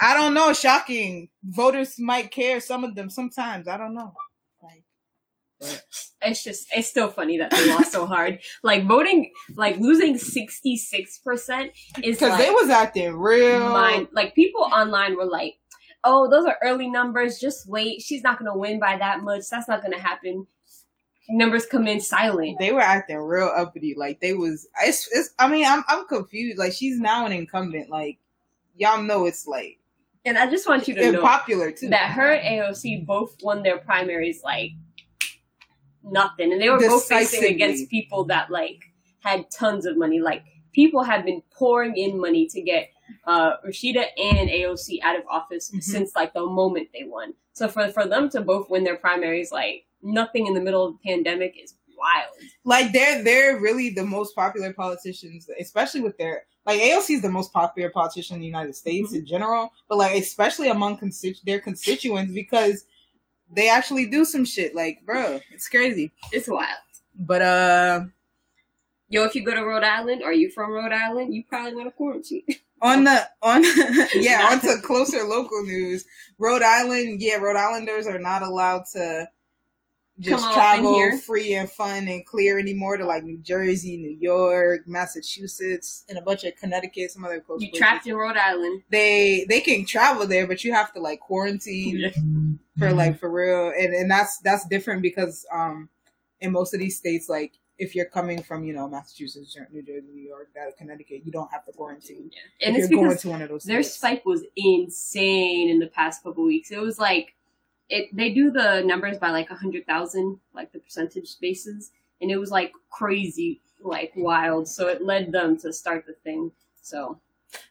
Speaker 1: I don't know, shocking. Voters might care. Some of them sometimes. I don't know. Like, but
Speaker 2: it's just it's still funny that they lost so hard. Like voting, like losing sixty six percent is
Speaker 1: because
Speaker 2: like,
Speaker 1: they was acting real.
Speaker 2: mind like people online were like oh, those are early numbers. Just wait. She's not going to win by that much. That's not going to happen. Numbers come in silent.
Speaker 1: They were acting real uppity, like they was. It's, it's. I mean, I'm I'm confused. Like she's now an incumbent. Like y'all know it's like
Speaker 2: And I just want you to
Speaker 1: and
Speaker 2: know
Speaker 1: popular too.
Speaker 2: that her and AOC both won their primaries like nothing, and they were both facing against people that like had tons of money. Like people have been pouring in money to get uh, Rashida and AOC out of office
Speaker 1: Mhm.
Speaker 2: since like the moment they won. So for for them to both win their primaries, like nothing in the middle of the pandemic is wild.
Speaker 1: like they're they're really the most popular politicians, especially with their like AOC is the most popular politician in the United States in general, but like especially among constitu- their constituents because they actually do some shit. Like, bro, it's crazy.
Speaker 2: It's wild.
Speaker 1: But uh,
Speaker 2: Yo, if you go to Rhode Island, or you from Rhode Island, you probably want to quarantine. [LAUGHS]
Speaker 1: on the on [LAUGHS] yeah [LAUGHS] on to closer local news, Rhode Island. Yeah, Rhode Islanders are not allowed to just
Speaker 2: Come on in
Speaker 1: travel
Speaker 2: here.
Speaker 1: free and fun and clear anymore to like New Jersey, New York, Massachusetts, and a bunch of Connecticut, some other close
Speaker 2: you
Speaker 1: places.
Speaker 2: trapped in Rhode Island.
Speaker 1: they they can travel there, but you have to like quarantine for like for real, and and that's that's different because um in most of these states like if you're coming from you know Massachusetts, New Jersey, New York, that Connecticut, you don't have to quarantine.
Speaker 2: And
Speaker 1: if
Speaker 2: it's
Speaker 1: you're going
Speaker 2: because
Speaker 1: to one of those
Speaker 2: their
Speaker 1: states.
Speaker 2: spike was insane in the past couple weeks. It was like it they do the numbers by like a hundred thousand, like the percentage bases, and it was like crazy, like wild. So it led them to start the thing. So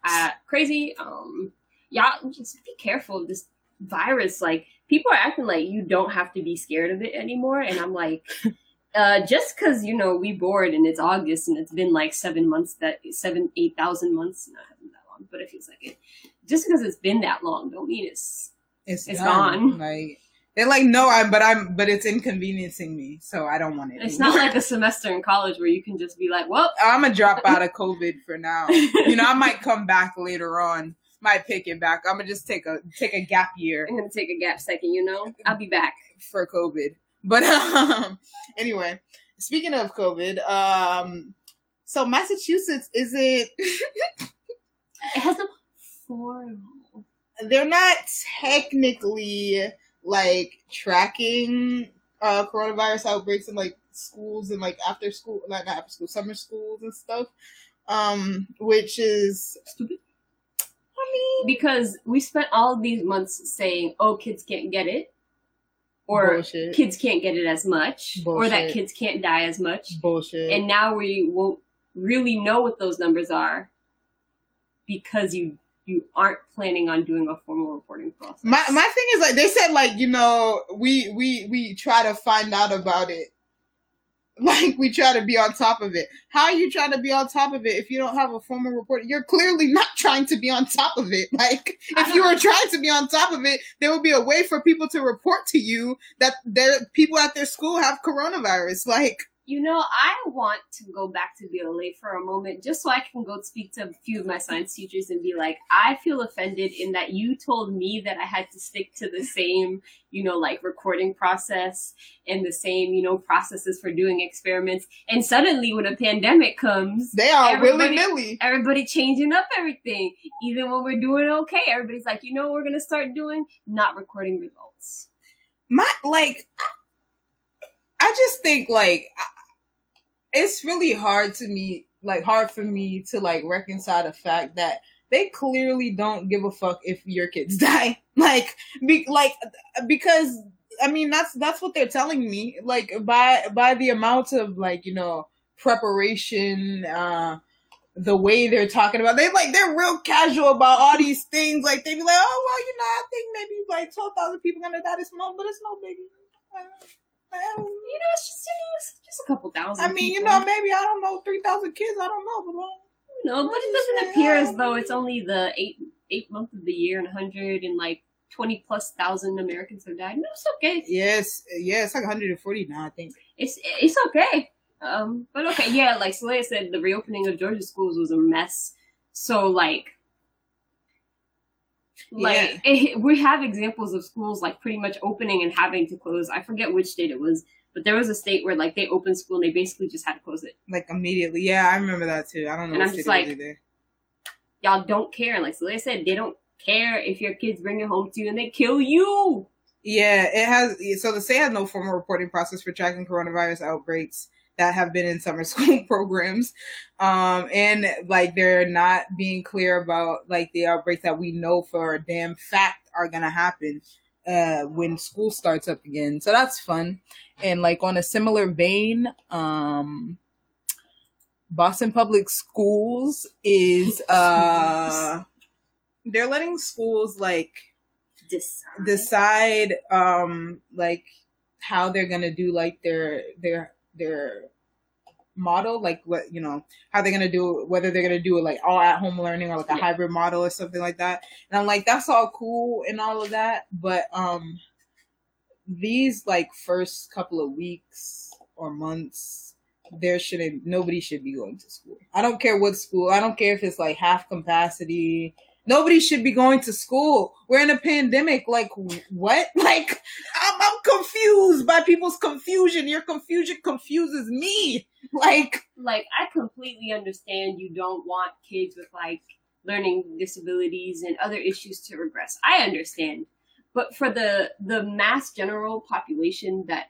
Speaker 2: uh crazy. Um y'all just be careful of this virus. Like people are acting like you don't have to be scared of it anymore. And I'm like [LAUGHS] uh, just because you know we bored and it's August and it's been like seven months that seven eight thousand months not that long but it feels like it just because it's been that long don't mean it's
Speaker 1: it's,
Speaker 2: it's
Speaker 1: done.
Speaker 2: gone.
Speaker 1: Like they're like, no, I'm, but I'm, but it's inconveniencing me, so I don't want it.
Speaker 2: it's not like a semester in college where you can just be like well [LAUGHS]
Speaker 1: I'm gonna drop out of [LAUGHS] COVID for now. You know, I might come back later on. Might pick it back. I'm gonna just take a take a gap year.
Speaker 2: I'm gonna take a gap second you know I'll be back
Speaker 1: for COVID. But [LAUGHS] um anyway, speaking of COVID, um so Massachusetts isn't
Speaker 2: it has a formal
Speaker 1: they're not technically like tracking uh coronavirus outbreaks in like schools and like after school like not after school summer schools and stuff. Um which is
Speaker 2: stupid
Speaker 1: I mean
Speaker 2: because we spent all of these months saying oh kids can't get it or
Speaker 1: bullshit.
Speaker 2: kids can't get it as much or that kids can't die as much
Speaker 1: bullshit.
Speaker 2: and now we won't really know what those numbers are because you you aren't planning on doing a formal reporting process.
Speaker 1: My my thing is like they said like you know we we we try to find out about it. [LAUGHS] Like we try to be on top of it. How are you trying to be on top of it if you don't have a formal report? You're clearly not trying to be on top of it. [LAUGHS] Like if you were trying to be on top of it, there would be a way for people to report to you that their people at their school have coronavirus. Like
Speaker 2: you know, I want to go back to BLA for a moment just so I can go speak to a few of my science teachers and be like, I feel offended in that you told me that I had to stick to the same, you know, like recording process and the same, you know, processes for doing experiments. And suddenly when a pandemic comes,
Speaker 1: they are
Speaker 2: Everybody-
Speaker 1: willy nilly.
Speaker 2: everybody changing up everything. Even when we're doing okay, everybody's like, you know what we're gonna start doing? Not recording results.
Speaker 1: my like i just think like it's really hard to me like hard for me to like reconcile the fact that they clearly don't give a fuck if your kids [LAUGHS] die. Like be, like because i mean that's that's what they're telling me. Like by by the amount of like you know preparation uh the way they're talking about they like they're real casual about all these things. Like they be like oh well you know i think maybe like 12,000 people gonna die this month but it's no biggie
Speaker 2: You know, it's just you know, it's just a couple thousand.
Speaker 1: I mean, you know, maybe I don't know, three thousand kids. I don't know, but like,
Speaker 2: no, but it doesn't appear as though it's only the eight eight month of the year and hundred and like twenty plus thousand Americans have died. No, it's okay.
Speaker 1: yes, yeah, it's like 140 now. I think.
Speaker 2: It's it's okay. Um, but okay, yeah, like Soleil said, the reopening of Georgia schools was a mess. So like, like it, we have examples of schools like pretty much opening and having to close. I forget which state it was, but there was a state where like they opened school and they basically just had to close it.
Speaker 1: Like immediately, yeah, I remember that too. I don't know.
Speaker 2: And I'm just like-
Speaker 1: either.
Speaker 2: Y'all don't care, and like Soleil said, they don't care if your kids bring it home to you and they kill you.
Speaker 1: Yeah, it has. So the state has no formal reporting process for tracking coronavirus outbreaks that have been in summer [LAUGHS] school programs, um, and like they're not being clear about like the outbreaks that we know for a damn fact are gonna happen uh, when school starts up again. So that's fun. And like on a similar vein, um, Boston Public Schools is [LAUGHS] uh, they're letting schools like
Speaker 2: Decide.
Speaker 1: decide um like how they're gonna do like their their their model like what you know how they're gonna do whether they're gonna do it like all at home learning or like a
Speaker 2: Yeah.
Speaker 1: hybrid model or something like that and i'm like that's all cool and all of that but um these like first couple of weeks or months there shouldn't nobody should be going to school i don't care what school i don't care if it's like half capacity nobody should be going to school we're in a pandemic like what [LAUGHS] like i'm, I'm confused by people's confusion your confusion confuses me like
Speaker 2: like I completely understand you don't want kids with like learning disabilities and other issues to regress. I understand. But for the the mass general population that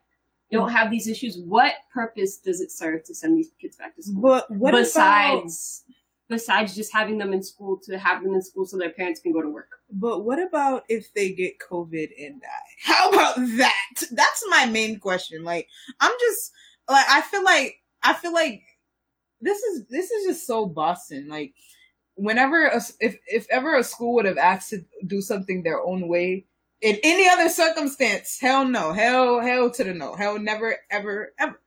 Speaker 2: don't have these issues, what purpose does it serve to send these kids back to school?
Speaker 1: but what
Speaker 2: besides besides just having them in school to have them in school so their parents can go to work.
Speaker 1: But what about if they get COVID and die? How about that? That's my main question. Like, I'm just like I feel like I feel like this is this is just so Boston. Like, whenever a, if if ever a school would have asked to do something their own way in any other circumstance, hell no, hell hell to the no, hell never ever ever.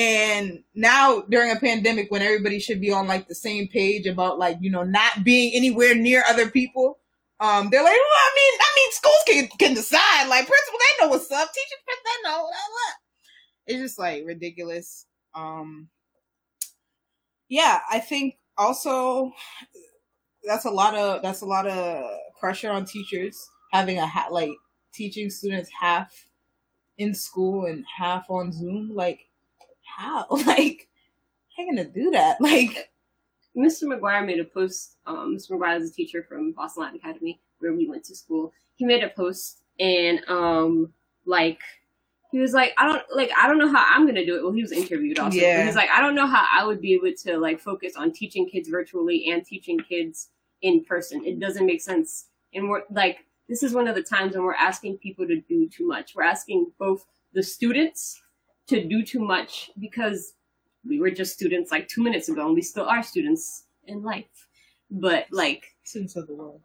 Speaker 1: And now during a pandemic, when everybody should be on like the same page about like you know not being anywhere near other people, um, they're like, well, I mean, I mean, schools can can decide. Like principal, they know what's up. Teachers, they know. It's just like ridiculous. Um, yeah, I think also that's a lot of that's a lot of pressure on teachers having a hat like teaching students half in school and half on Zoom. Like, how? [LAUGHS] Like, how you gonna do that? [LAUGHS] Like,
Speaker 2: Mr. McGuire made a post. Um, Mr. McGuire is a teacher from Boston Latin Academy where we went to school. He made a post and um, like he was like, I don't like I don't know how I'm gonna do it. Well, he was interviewed also.
Speaker 1: Yeah.
Speaker 2: He's like, I don't know how I would be able to like focus on teaching kids virtually and teaching kids in person. It doesn't make sense. And we're like, this is one of the times when we're asking people to do too much. We're asking both the students to do too much because we were just students like two minutes ago and we still are students in life. But like,
Speaker 1: sense of the world.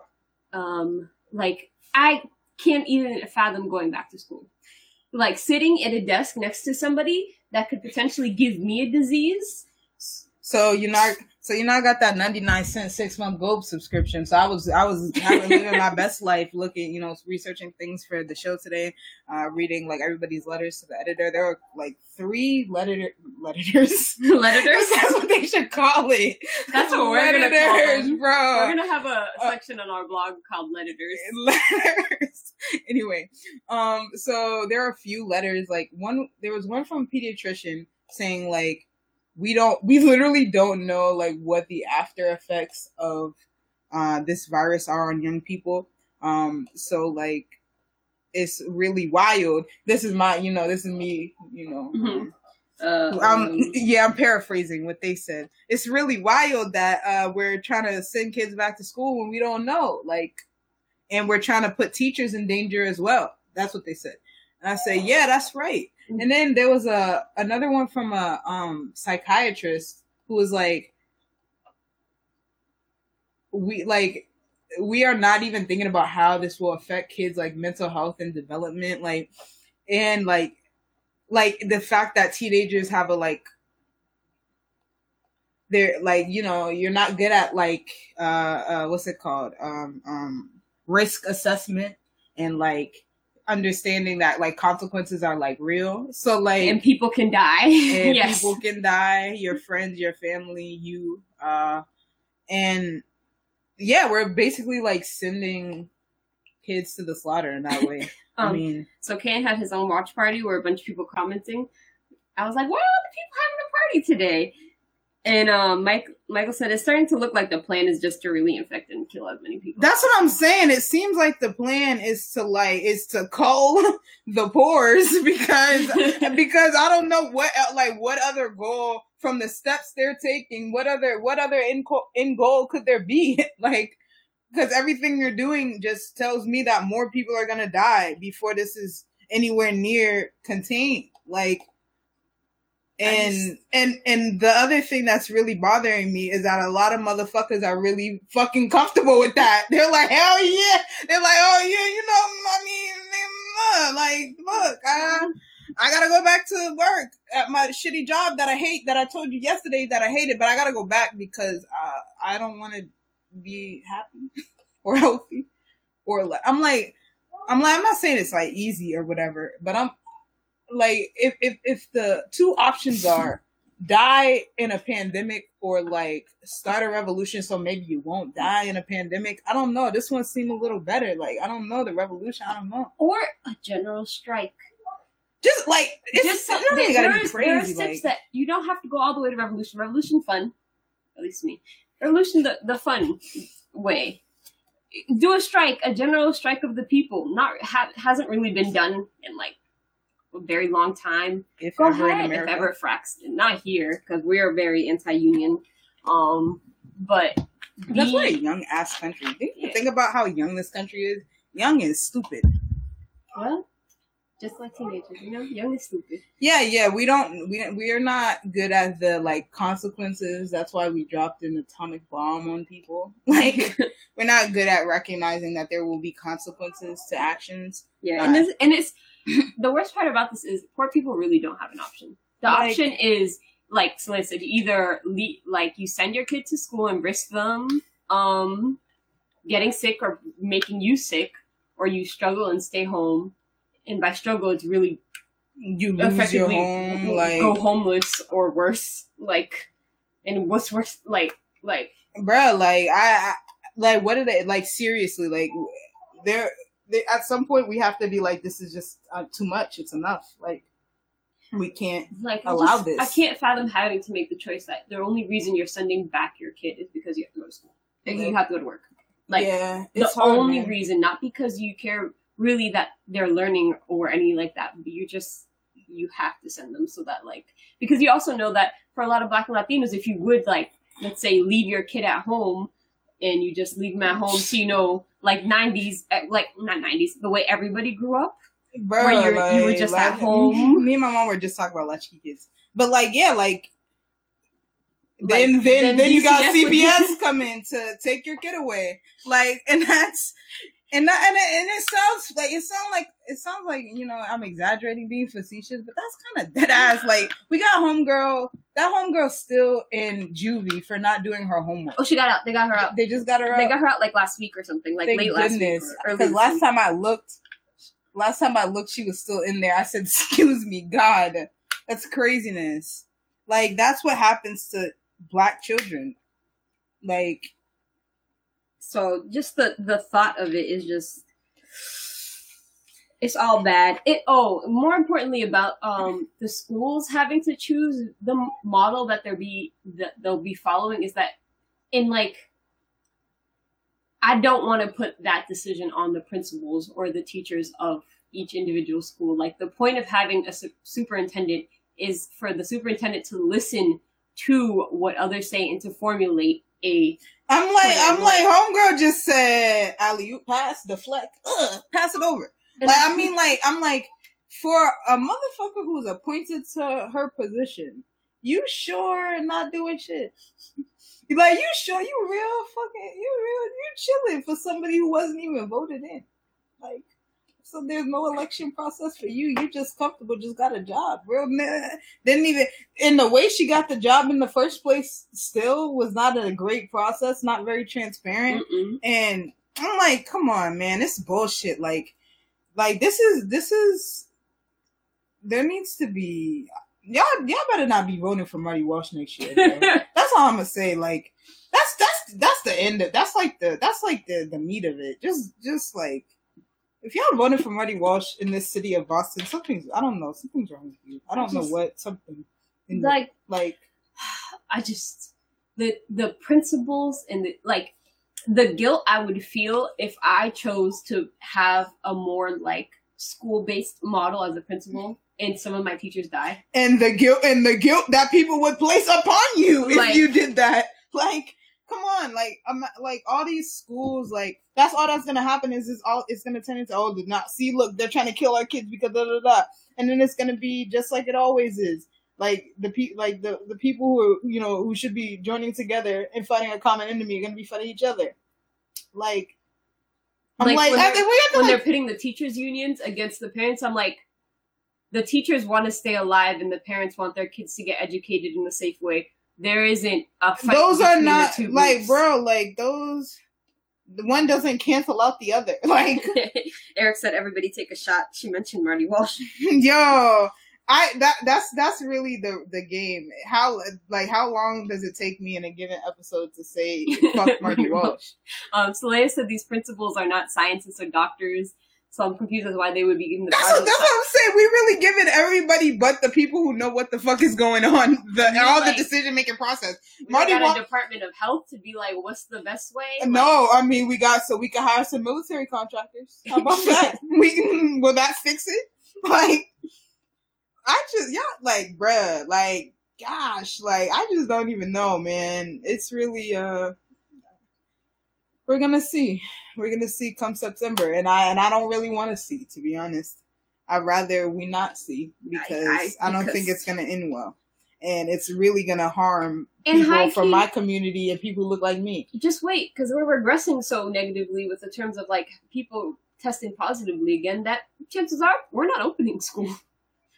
Speaker 2: um, like I can't even fathom going back to school. Like sitting at a desk next to somebody that could potentially give me a disease.
Speaker 1: So you're not. So you now got that 99 cent six month Globe subscription. So I was I was having, living my best life, looking, you know, researching things for the show today, uh, reading like everybody's letters to the editor. There were like three letter letters. [LAUGHS]
Speaker 2: Letters.
Speaker 1: That's what they should call it.
Speaker 2: That's what we're gonna call them.
Speaker 1: bro.
Speaker 2: We're gonna have a
Speaker 1: Uh,
Speaker 2: section on our blog called Letters. [LAUGHS]
Speaker 1: letters. anyway, um, so there are a few letters. Like one, there was one from a pediatrician saying like, we don't, we literally don't know like what the after effects of uh this virus are on young people. Um, so like, it's really wild. This is my, you know, this is me, you know.
Speaker 2: Mhm. Uh,
Speaker 1: Um, [LAUGHS] yeah, I'm paraphrasing what they said. It's really wild that uh, we're trying to send kids back to school when we don't know, like, and we're trying to put teachers in danger as well. That's what they said. And I say, yeah, that's right. And then there was a another one from a um psychiatrist who was like, we like we are not even thinking about how this will affect kids like mental health and development, like, and like like the fact that teenagers have a like they're like you know you're not good at like uh uh what's it called um um risk assessment and like understanding that like consequences are like real so like
Speaker 2: and people can die. [LAUGHS]
Speaker 1: and
Speaker 2: yes.
Speaker 1: people can die your friends your family you uh and yeah we're basically like sending kids to the slaughter in that way [LAUGHS] i
Speaker 2: Um,
Speaker 1: mean
Speaker 2: So Kane had his own watch party where a bunch of people commenting. I was like, why are all the people having a party today? And um, Mike Michael said it's starting to look like the plan is just to really infect and kill as many people.
Speaker 1: That's what I'm saying. It seems like the plan is to like is to cull [LAUGHS] the pores [LAUGHS] because [LAUGHS] because I don't know what like what other goal from the steps they're taking. What other what other end goal, end goal could there be? like because everything you're doing just tells me that more people are gonna die before this is anywhere near contained. Like and just, and and the other thing that's really bothering me is that a lot of motherfuckers are really fucking comfortable with that. [LAUGHS] They're like, hell yeah. They're like, oh yeah, you know, I mean, like, look, I, I gotta go back to work at my shitty job that I hate. That I told you yesterday that I hated, but I gotta go back because uh, I don't want to be happy [LAUGHS] or healthy or like, I'm like, I'm like, I'm not saying it's like easy or whatever, but I'm like if if if the two options are die in a pandemic or like start a revolution so maybe you won't die in a pandemic i don't know. This one seemed a little better. Like i don't know the revolution. I don't know.
Speaker 2: Or a general strike.
Speaker 1: Just like it's just
Speaker 2: something there, there, is, there are steps like, that you don't have to go all the way to revolution. Revolution fun. At least me. Revolution the, the fun way. Do a strike a general strike of the people. Not ha- hasn't really been done in like very long time. If Go ever ahead, if ever fracks, not here because we're very anti-union. Um, but
Speaker 1: that's why a young ass country. Think, yeah. think about how young this country is. Young is stupid.
Speaker 2: Well, just like teenagers, you know, young is stupid.
Speaker 1: Yeah, yeah. We don't. We we are not good at the like consequences. That's why we dropped an atomic bomb on people. [LAUGHS] Like we're not good at recognizing that there will be consequences to actions.
Speaker 2: Yeah, uh, and, this, and it's [LAUGHS] the worst part about this is poor people really don't have an option. The like, option is like so said, either le- like you send your kid to school and risk them um getting sick or making you sick, or you struggle and stay home. And by struggle, it's really
Speaker 1: you lose your home, like
Speaker 2: go homeless or worse. Like, and what's worse, like like
Speaker 1: bro, like I, I like what are they like seriously like they're they, at some point we have to be like, this is just uh, too much. It's enough. Like we can't like allow
Speaker 2: just,
Speaker 1: this.
Speaker 2: I can't fathom having to make the choice that the only reason you're sending back your kid is because you have to go to school. Like, you have to go to work. Like yeah, the hard, only man. reason, not because you care really that they're learning or any like that, but you just you have to send them so that like because you also know that for a lot of black and Latinos, if you would like let's say leave your kid at home and you just leave them at home so you know like 90s eh, like not 90s the way everybody grew up.
Speaker 1: Bro, where like, you were just like, at home. me and my mom were just talking about latchkey kids. But like yeah like then like, then then, then you got CPS come in to take your kid away. Like and that's and that, and it, and it sounds like it sounds like it sounds like you know I'm exaggerating, being facetious, but that's kind of dead ass. Like we got homegirl, that homegirl still in juvie for not doing her homework.
Speaker 2: Oh, she got out. They got her out.
Speaker 1: They just got her out.
Speaker 2: They got her out like last week or something, like Thank late goodness. last week.
Speaker 1: Because last time I looked, last time I looked, she was still in there. I said, [LAUGHS] "Excuse me, God, that's craziness." Like that's what happens to black children. Like
Speaker 2: so just the the thought of it is just it's all bad. It oh, more importantly about um the schools having to choose the model that they'll be that they'll be following is that in like I don't want to put that decision on the principals or the teachers of each individual school. Like the point of having a su- superintendent is for the superintendent to listen to what others say and to formulate a
Speaker 1: I'm like, I'm like, homegirl just said, Ali, you pass, deflect, Ugh, pass it over. Like, I mean, like, I'm like, for a motherfucker who's appointed to her position, you sure not doing shit. [LAUGHS] like, you sure you real fucking, you real, you chilling for somebody who wasn't even voted in. Like, so there's no election process for you. You just comfortable, just got a job. Real man didn't even in the way she got the job in the first place. Still was not a great process, not very transparent. Mm-mm. And I'm like, come on, man, this bullshit. Like, like this is this is there needs to be y'all y'all better not be voting for Marty Walsh next year. [LAUGHS] that's all I'm gonna say. Like that's that's that's the end of that's like the that's like the the meat of it. Just just like if y'all voted for Marty Walsh in this city of Boston, something's I don't know, something's wrong with you. I don't I just, know what something.
Speaker 2: like
Speaker 1: the, like
Speaker 2: I just the the principles and the like the guilt I would feel if I chose to have a more like school based model as a principal and some of my teachers die.
Speaker 1: And the guilt and the guilt that people would place upon you if
Speaker 2: Like-
Speaker 1: you did that. Like, come on, like um, like all these schools, like that's all that's gonna happen is is all it's gonna turn into oh did not see look they're trying to kill our kids because da da da, and then it's gonna be just like it always is. Like the pe- like the the people who are, you know who should be joining together and fighting a common enemy are gonna be fighting each other. Like, I'm
Speaker 2: Like,
Speaker 1: like,
Speaker 2: when
Speaker 1: I
Speaker 2: they're-
Speaker 1: we have to
Speaker 2: when
Speaker 1: like
Speaker 2: they're pitting the teachers unions against the parents, I'm like, the teachers want to stay alive and the parents want their kids to get educated in a safe way. There isn't a fight.
Speaker 1: those are not like
Speaker 2: groups.
Speaker 1: bro like those the one doesn't cancel out the other [LAUGHS] like [LAUGHS]
Speaker 2: Eric said, "Everybody take a shot." She mentioned Marty Walsh. [LAUGHS]
Speaker 1: yo i that that's that's really the the game how like how long does it take me in a given episode to say fuck marty walsh
Speaker 2: Um, Soleil said these principals are not scientists or doctors, so I'm confused as why they would be given the
Speaker 1: that's what, that's what i'm saying. We really giving everybody but the people who know what the fuck is going on the
Speaker 2: Yeah,
Speaker 1: all
Speaker 2: like-
Speaker 1: the decision making process.
Speaker 2: We
Speaker 1: Marty
Speaker 2: got
Speaker 1: Wa-
Speaker 2: a Department of Health to be like, what's the best way? Like,
Speaker 1: no i mean we got so we can hire some military contractors. How about [LAUGHS] that? We can will that fix it? Like I just yeah, like bruh, like gosh, like I just don't even know, man. It's really uh we're gonna see. We're gonna see come September. And I and I don't really wanna see, to be honest. I'd rather we not see because I,
Speaker 2: I-
Speaker 1: don't think it's gonna end well. And it's really gonna harm people from
Speaker 2: key-
Speaker 1: my community and people who look like me.
Speaker 2: just wait because we're regressing so negatively with the terms of like people testing positively again that chances are we're not opening school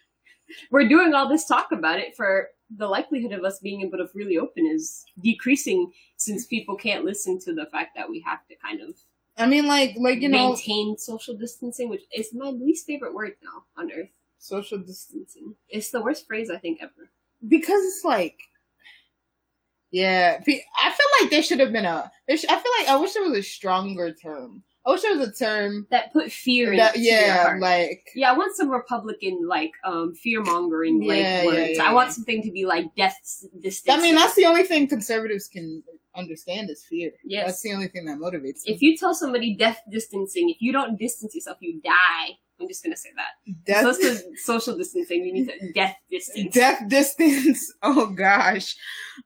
Speaker 2: [LAUGHS] we're doing all this talk about it for the likelihood of us being able to really open is decreasing since people can't listen to the fact that we have to kind of
Speaker 1: I mean like like you know
Speaker 2: maintain social distancing which is my least favorite word now on earth.
Speaker 1: Social
Speaker 2: distancing. It's the worst phrase i think ever.
Speaker 1: Because it's like yeah i feel like there should have been a i feel like i wish there was a stronger term i wish there was a term
Speaker 2: that put fear
Speaker 1: that
Speaker 2: into your
Speaker 1: yeah
Speaker 2: heart.
Speaker 1: like
Speaker 2: Yeah, I want some Republican like um fear mongering like
Speaker 1: Yeah, yeah,
Speaker 2: words.
Speaker 1: yeah,
Speaker 2: I want something to be like death distance.
Speaker 1: i mean that's the only thing conservatives can understand is fear
Speaker 2: Yes.
Speaker 1: that's the only thing that motivates them.
Speaker 2: if you tell somebody death distancing, if you don't distance yourself, you die. I'm just gonna say that.
Speaker 1: death,
Speaker 2: So it's the social distancing. You need to death distance.
Speaker 1: death distance [LAUGHS] oh gosh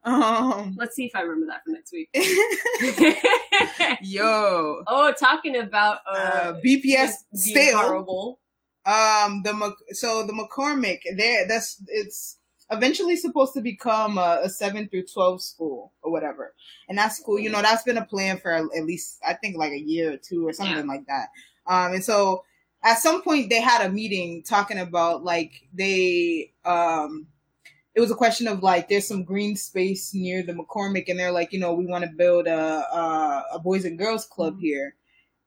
Speaker 1: um
Speaker 2: Let's see if I remember that for next week. [LAUGHS]
Speaker 1: yo
Speaker 2: oh, talking about uh,
Speaker 1: uh bps still
Speaker 2: horrible.
Speaker 1: um the so the mccormick there that's it's eventually supposed to become a, a 7 through 12 school or whatever and that school you know that's been a plan for at least i think like a year or two or something
Speaker 2: Yeah.
Speaker 1: like that um and so at some point they had a meeting talking about like they um it was a question of like there's some green space near the McCormick and they're like you know we want to build a, a a boys and girls club
Speaker 2: Mhm.
Speaker 1: here.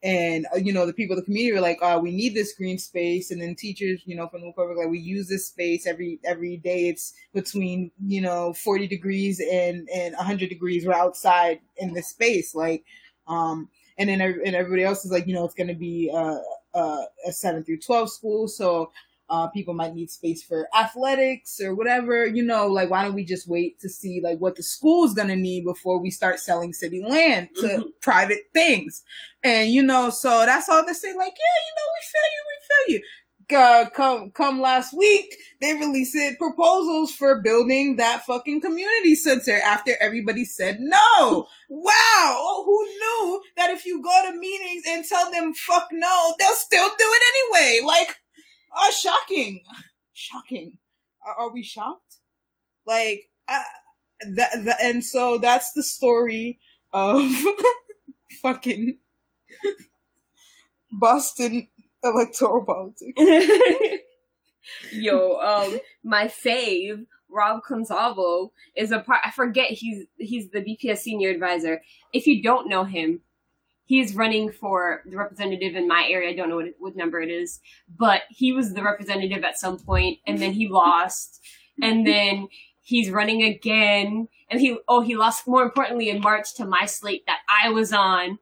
Speaker 1: And uh, you know the people of the community were like uh we need this green space. And then teachers you know from the McCormick like we use this space every every day. It's between you know 40 degrees and and 100 degrees. We're outside in this space. Like um and then and everybody else is like you know it's going to be uh, uh, a 7 through 12 school so uh, people might need space for athletics or whatever you know like why don't we just wait to see like what the school's gonna need before we start selling city land to
Speaker 2: Mhm.
Speaker 1: private things and you know so that's all they say like yeah you know we feel you we feel you uh, come come last week they released proposals for building that fucking community center after everybody said no. Wow. Oh, who knew that if you go to meetings and tell them fuck no they'll still do it anyway? Like oh shocking. Shocking. Are, are we shocked? Like uh, that, that and so that's the story of [LAUGHS] fucking boston electoral politics [LAUGHS]
Speaker 2: Yo, um, my fave, Rob Consalvo, is a part. I forget he's he's the BPS senior advisor. If you don't know him, he's running for the representative in my area. I don't know what what number it is, but he was the representative at some point, and then he lost, and then he's running again, and he oh he lost. More importantly, in March to my slate that I was on.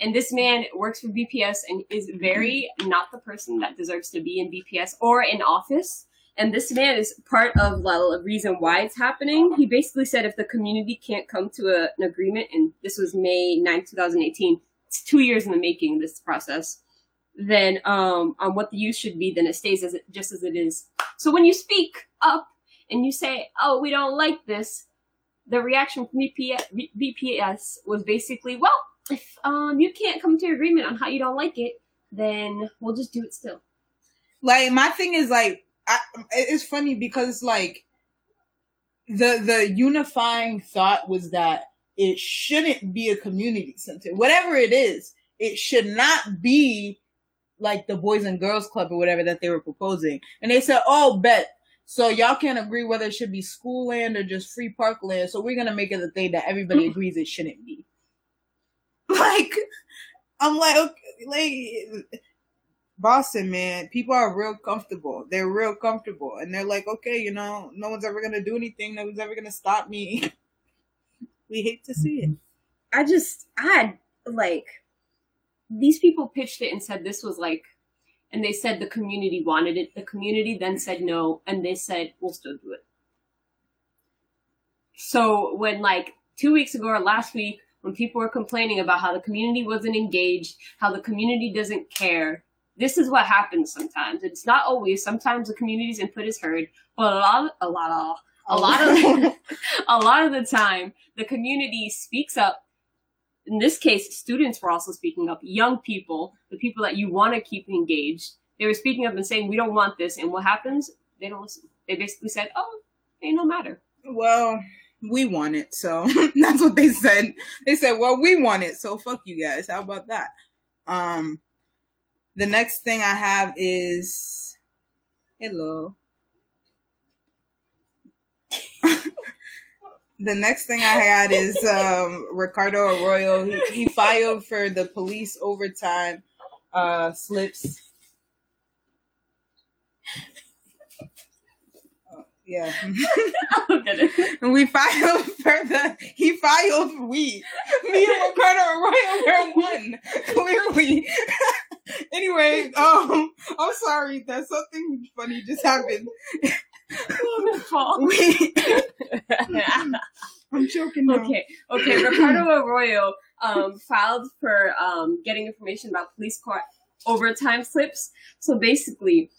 Speaker 2: And this man works for BPS and is very not the person that deserves to be in BPS or in office. And this man is part of the reason why it's happening. He basically said if the community can't come to a, an agreement, and this was May 9, 2018, it's two years in the making, this process, then um, on what the use should be, then it stays as it, just as it is. So when you speak up and you say, oh, we don't like this, the reaction from BPS was basically, well, if um, you can't come to an agreement on how you don't like it, then we'll just do it still.
Speaker 1: Like my thing is like I, it's funny because like the the unifying thought was that it shouldn't be a community center. Whatever it is, it should not be like the Boys and Girls Club or whatever that they were proposing. And they said, "Oh, bet." So y'all can't agree whether it should be school land or just free park land. So we're gonna make it a thing that everybody agrees it shouldn't be. [LAUGHS] Like, I'm like, okay, like Boston, man, people are real comfortable. They're real comfortable. And they're like, okay, you know, no one's ever to do anything. No one's ever to stop me. [LAUGHS] we hate to see it.
Speaker 2: I just, I like, these people pitched it and said this was like, and they said the community wanted it. The community then said no, and they said, we'll still do it. So when, like, two weeks ago or last week, when people were complaining about how the community wasn't engaged, how the community doesn't care, this is what happens sometimes. It's not always. Sometimes the community's input is heard, but a lot, a lot of, a lot of, [LAUGHS] a lot of the time, the community speaks up. In this case, students were also speaking up. Young people, the people that you want to keep engaged, they were speaking up and saying, "We don't want this." And what happens? They don't listen. They basically said, "Oh, ain't no matter."
Speaker 1: Well, we want it, so [LAUGHS] that's what they said. They said, "Well, we want it, so fuck you guys." How about that? Um, the next thing I have is hello. [LAUGHS] the next thing I had is um, Ricardo Arroyo. He, he filed for the police overtime uh, slips. Yeah. [LAUGHS] [LAUGHS] and we filed for the he filed we. Me and Ricardo Arroyo were one. Clearly. [LAUGHS] anyway, um I'm sorry that something funny just happened. we, I'm joking now.
Speaker 2: Okay, okay. Ricardo Arroyo um, filed for um, getting information about police court overtime slips. So basically,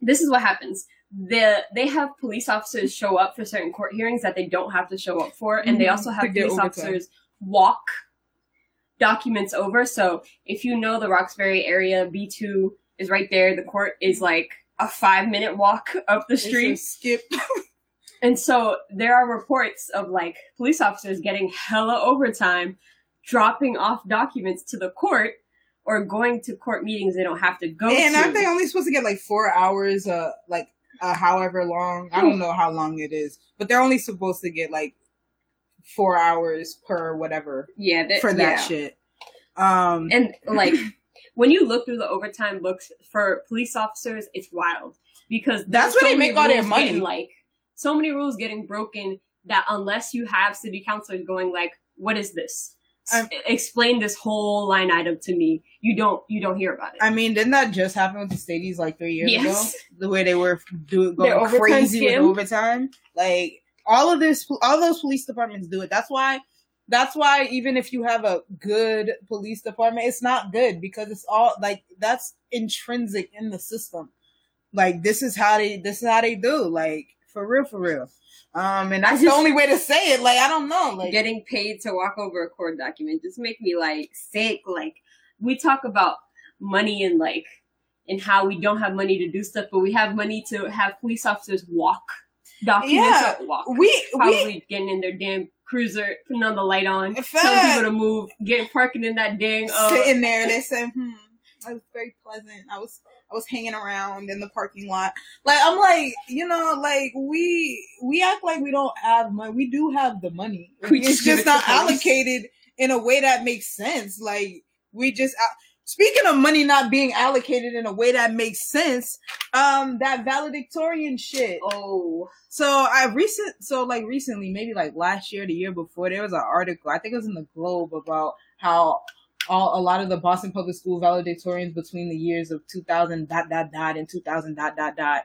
Speaker 2: this is what happens the they have police officers show up for certain court hearings that they don't have to show up for, and mm-hmm. they also have police officers walk documents over. So if you know the Roxbury area, B two is right there. The court is like a five minute walk [LAUGHS] up the street.
Speaker 1: Skip. [LAUGHS]
Speaker 2: and so there are reports of like police officers getting hella overtime, dropping off documents to the court or going to court meetings they don't have to go
Speaker 1: and
Speaker 2: to.
Speaker 1: aren't they only supposed to get like four hours uh like uh, however long. I don't know how long it is, but they're only supposed to get like four hours per whatever.
Speaker 2: Yeah,
Speaker 1: that, for that yeah. shit. Um,
Speaker 2: and [CLEARS THROAT] like when you look through the overtime books for police officers, it's wild because
Speaker 1: that's where so they make all their money.
Speaker 2: Getting, like so many rules getting broken that unless you have city councilors going like, "What is this?" I'm, explain this whole line item to me. You don't you don't hear about it.
Speaker 1: I mean, didn't that just happen with the Staties like three years yes. ago? The way they were doing going crazy with overtime. Like all of this, all those police departments do it. That's why. That's why even if you have a good police department, it's not good because it's all like that's intrinsic in the system. Like this is how they this is how they do. Like for real, for real. Um, and that's just, the only way to say it. Like, I don't know. Like
Speaker 2: getting paid to walk over a court document just make me like sick. Like we talk about money and like and how we don't have money to do stuff, but we have money to have police officers walk documents yeah, walk.
Speaker 1: We
Speaker 2: probably
Speaker 1: we,
Speaker 2: getting in their damn cruiser, putting on the light on, telling people to move, getting parking in that dang uh,
Speaker 1: sitting there. They say, hmm, that was very pleasant. I was I was hanging around in the parking lot. Like I'm like, you know, like we we act like we don't have money. We do have the money. [LAUGHS] We it's just, not allocated in a way that makes sense. Like we just uh, speaking of money not being allocated in a way that makes sense, um, that valedictorian shit.
Speaker 2: Oh.
Speaker 1: So I recent so like recently, maybe like last year, the year before, there was an article, I think it was in the Globe about how all a lot of the Boston Public School valedictorians between the years of 2000 dot dot dot and 2000 dot dot dot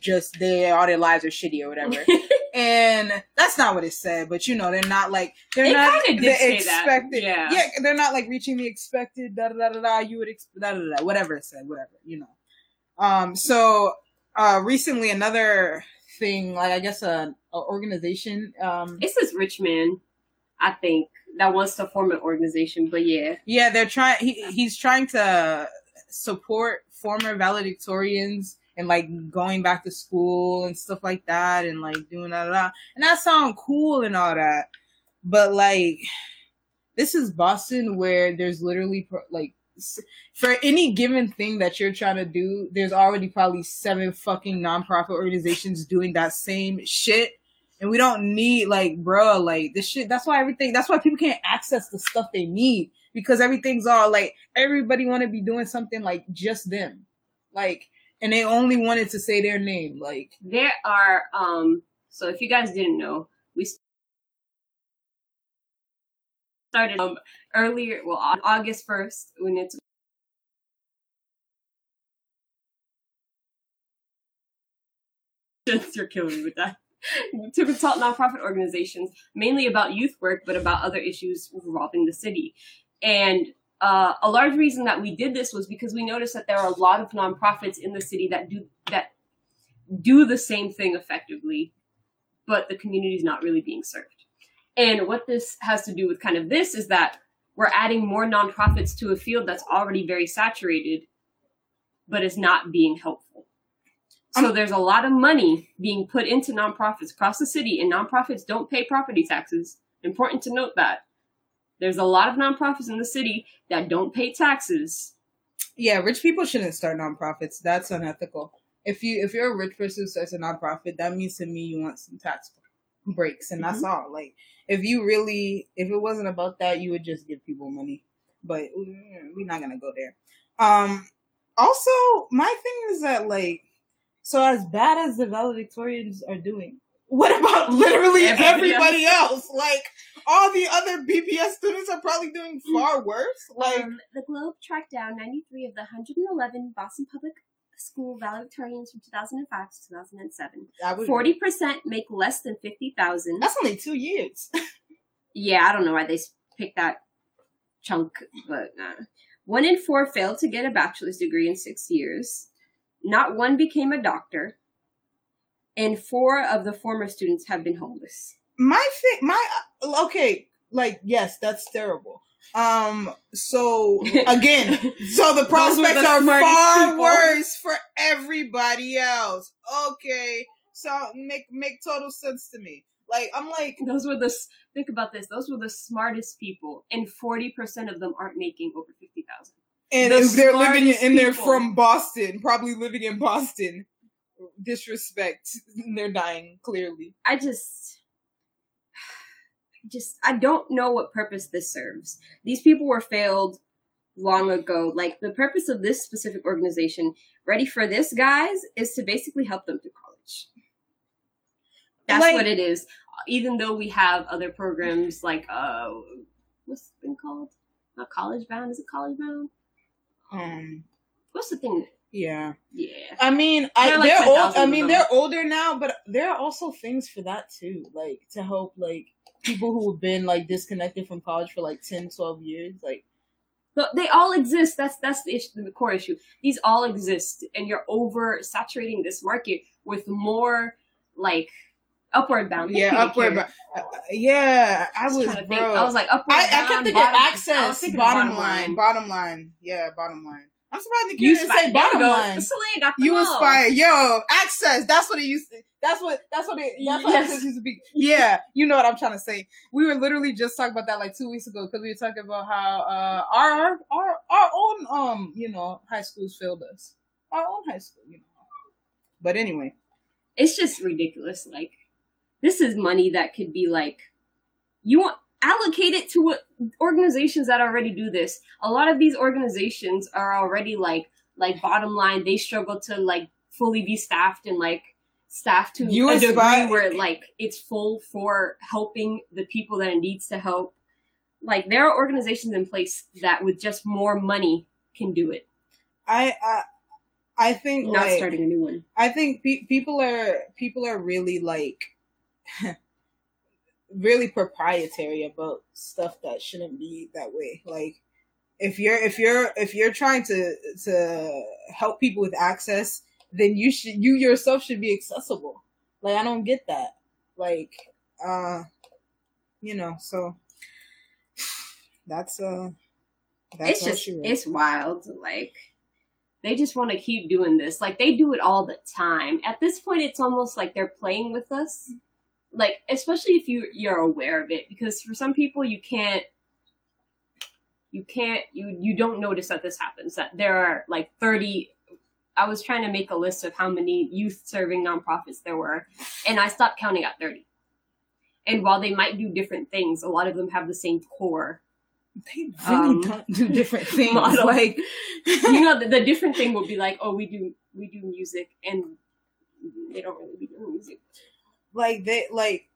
Speaker 1: just they all their lives are shitty or whatever. [LAUGHS] and that's not what it said, but you know, they're not like they're
Speaker 2: It
Speaker 1: not the
Speaker 2: did say that,
Speaker 1: expected.
Speaker 2: yeah.
Speaker 1: yeah, they're not like reaching the expected da da da da. You would expect da da da whatever it said, whatever you know. Um, so uh, recently another thing, like I guess a, a organization, um,
Speaker 2: this rich man, I think, that wants to form an organization. But yeah,
Speaker 1: Yeah, they're trying. He, he's trying to support former valedictorians and like going back to school and stuff like that, and like doing that, that. and that sounds cool and all that. But like, this is Boston, where there's literally like for any given thing that you're trying to do, there's already probably seven fucking nonprofit organizations doing that same shit. And we don't need like, bro, like this shit. That's why everything. That's why people can't access the stuff they need because everything's all like everybody want to be doing something like just them, like, and they only wanted to say their name, like.
Speaker 2: there are. um So if you guys didn't know, we started um, earlier. Well, on August first, when it's [LAUGHS] you're killing me with that. [LAUGHS] to consult nonprofit organizations, mainly about youth work, but about other issues revolving the city. And uh, a large reason that we did this was because we noticed that there are a lot of nonprofits in the city that do that do the same thing effectively, but the community is not really being served. And what this has to do with kind of this is that we're adding more nonprofits to a field that's already very saturated, but is not being helpful. So there's a lot of money being put into nonprofits across the city, and nonprofits don't pay property taxes. Important to note that. There's a lot of nonprofits in the city that don't pay taxes.
Speaker 1: Yeah, rich people shouldn't start nonprofits. That's unethical. If you if you're a rich person who starts a nonprofit, that means to me you want some tax breaks, and that's all. Like if you really if it wasn't about that, you would just give people money. But we're not gonna go there. Um. Also, my thing is that like, so as bad as the valedictorians are doing, what about literally
Speaker 2: Everybody
Speaker 1: everybody else? Like all the other BPS students are probably doing far worse. Like.
Speaker 3: um, the Globe tracked down 93 of the 111 Boston Public School valedictorians from 2005 to 2007. 40% make less than 50,000.
Speaker 1: That's only two years. [LAUGHS]
Speaker 2: Yeah, I don't know why they picked that chunk, but uh,
Speaker 3: One in four failed to get a bachelor's degree in six years.
Speaker 2: Not one became a doctor, and four of the former students have been homeless.
Speaker 1: My thing, my okay, like yes, that's terrible. Um, so [LAUGHS] again, so the prospects
Speaker 2: the
Speaker 1: are far
Speaker 2: people.
Speaker 1: worse for everybody else. Okay, so make make total sense to me. Like I'm like,
Speaker 2: Those were the think about this. Those were the smartest people, and forty percent of them aren't making over fifty thousand.
Speaker 1: And
Speaker 2: The
Speaker 1: they're living
Speaker 2: smartest
Speaker 1: and they're from Boston, probably living in Boston. Disrespect, they're dying clearly.
Speaker 2: I just, just I don't know what purpose this serves. These people were failed long ago. Like the purpose of this specific organization, Ready for This, guys, is to basically help them through college. That's
Speaker 1: Like-
Speaker 2: what it is. Even though we have other programs like uh, what's it been called? Not college bound. Is it college bound?
Speaker 1: Um,
Speaker 2: What's the thing?
Speaker 1: yeah.
Speaker 2: Yeah.
Speaker 1: I mean, I,
Speaker 2: There are like
Speaker 1: they're old. I mean, they're older now, but there are also things for that too, like to help like people who have been like disconnected from college for like 10, 12 years. Like,
Speaker 2: But they all exist. That's that's the issue, the core issue. These all exist, and you're over saturating this market with more like upward bound.
Speaker 1: Yeah, upward. But, uh, yeah, I
Speaker 2: I was
Speaker 1: was, bro.
Speaker 2: I was like upward
Speaker 1: I, I kept thinking
Speaker 2: bottom-
Speaker 1: access,
Speaker 2: thinking
Speaker 1: bottom,
Speaker 2: of
Speaker 1: line, bottom line. Yeah, bottom line. I'm surprised the
Speaker 2: You
Speaker 1: kid didn't
Speaker 2: spy-
Speaker 1: say bottom
Speaker 2: go.
Speaker 1: line.
Speaker 2: Celine got the
Speaker 1: uAspire, yo, access. That's what it used. To, that's what. That's what it. That's what
Speaker 2: Yes.
Speaker 1: used to be. Yeah, you know what I'm trying to say. We were literally just talking about that like two weeks ago because we were talking about how uh, our our our own um you know high schools failed us. Our own high school, you know. But anyway,
Speaker 2: It's just ridiculous. Like this is money that could be like you want allocate it to what organizations that already do this. A lot of these organizations are already like like bottom line. They struggle to like fully be staffed and like staffed to
Speaker 1: You
Speaker 2: a degree where like it's full for helping the people that it needs to help. Like there are organizations in place that with just more money can do it.
Speaker 1: I I I think
Speaker 2: not
Speaker 1: like,
Speaker 2: starting a new one.
Speaker 1: I think pe- people are people are really like [LAUGHS] really proprietary about stuff that shouldn't be that way. Like if you're if you're if you're trying to to help people with access, then you should you yourself should be accessible. Like I don't get that. Like uh you know, so that's uh that's
Speaker 2: it's just it's wild. Like they just want to keep doing this. Like they do it all the time. At this point, it's almost like they're playing with us. Like especially if you you're aware of it, because for some people you can't you can't you you don't notice that this happens. That there are like thirty. I was trying to make a list of how many youth serving nonprofits there were, and I stopped counting at thirty. And while they might do different things, a lot of them have the same core
Speaker 1: they really
Speaker 2: um,
Speaker 1: don't do different [LAUGHS] things.
Speaker 2: model.
Speaker 1: Like
Speaker 2: you know, the, [LAUGHS] the different thing would be like, oh, we do we do music, and they don't really do music.
Speaker 1: Like they like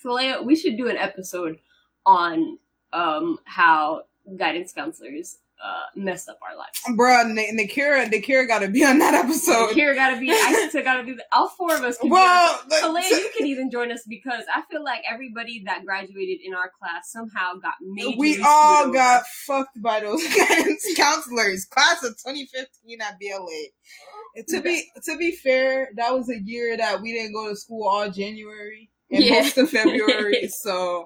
Speaker 2: Soleil, we should do an episode on um how guidance counselors uh messed up our lives.
Speaker 1: Bruh, N- Nakira, Nakira got to be on that episode.
Speaker 2: Here gotta be, I still gotta do that. All four of us can
Speaker 1: Well,
Speaker 2: do. So
Speaker 1: the-
Speaker 2: you can even join us because I feel like everybody that graduated in our class somehow got majorly
Speaker 1: we all got fucked by those [LAUGHS] counselors. Class of 2015 at BLA. To be to be fair, that was a year that we didn't go to school all January and
Speaker 2: Yeah.
Speaker 1: most of February. [LAUGHS] so,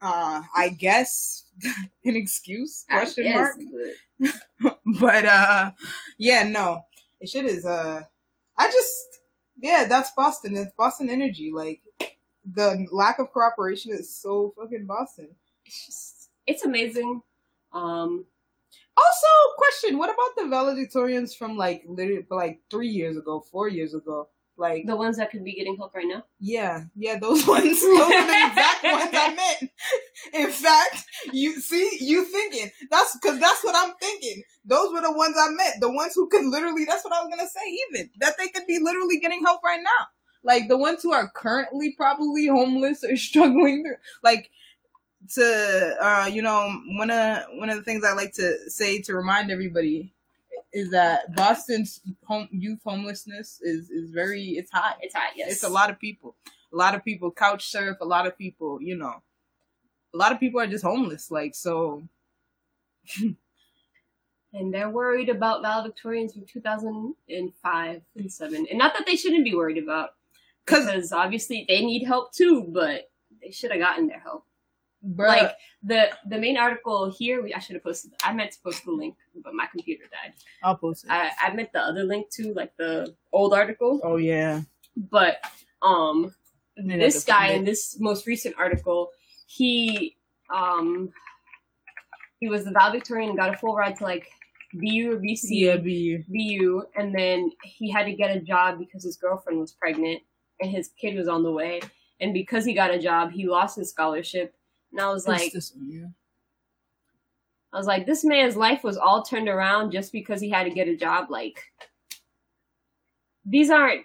Speaker 1: uh, I guess [LAUGHS] an excuse? Question
Speaker 2: guess,
Speaker 1: mark.
Speaker 2: but- [LAUGHS]
Speaker 1: but uh yeah no. It shit is uh i just yeah that's boston. It's boston energy. Like the lack of cooperation is so fucking boston.
Speaker 2: It's just it's amazing. Um,
Speaker 1: also question what about the valedictorians from like literally like three years ago four years ago like
Speaker 2: the ones that could be getting help right now.
Speaker 1: yeah yeah those [LAUGHS] ones. Those are the exact ones i [LAUGHS] meant. In fact you see you thinking. That's because that's what i'm thinking. Those were the ones i meant. The ones who could literally that's what i was gonna say even that they could be literally getting help right now. Like the ones who are currently probably homeless or [LAUGHS] struggling like to uh you know one of one of the things i like to say to remind everybody is that boston's home youth homelessness is is very it's high
Speaker 2: It's hot, yes.
Speaker 1: it's a lot of people. A lot of people couch surf. A lot of people, you know, a lot of people are just homeless. Like so, [LAUGHS]
Speaker 2: and they're worried about valedictorians from 2005 and 7 and not that they shouldn't be worried about because obviously they need help too but they should have gotten their help
Speaker 1: bruh,
Speaker 2: like the the main article here we, i should have posted i meant to post the link but my computer died
Speaker 1: I'll post it.
Speaker 2: I, I meant the other link too like the old article
Speaker 1: oh yeah,
Speaker 2: but um this guy in this most recent article he um he was the valedictorian and got a full ride to like bu or bc
Speaker 1: yeah, be
Speaker 2: BU, and then he had to get a job because his girlfriend was pregnant and his kid was on the way. And because he got a job, he lost his scholarship. And I was like,
Speaker 1: this one, yeah.
Speaker 2: I was like, this man's life was all turned around just because he had to get a job. Like, these aren't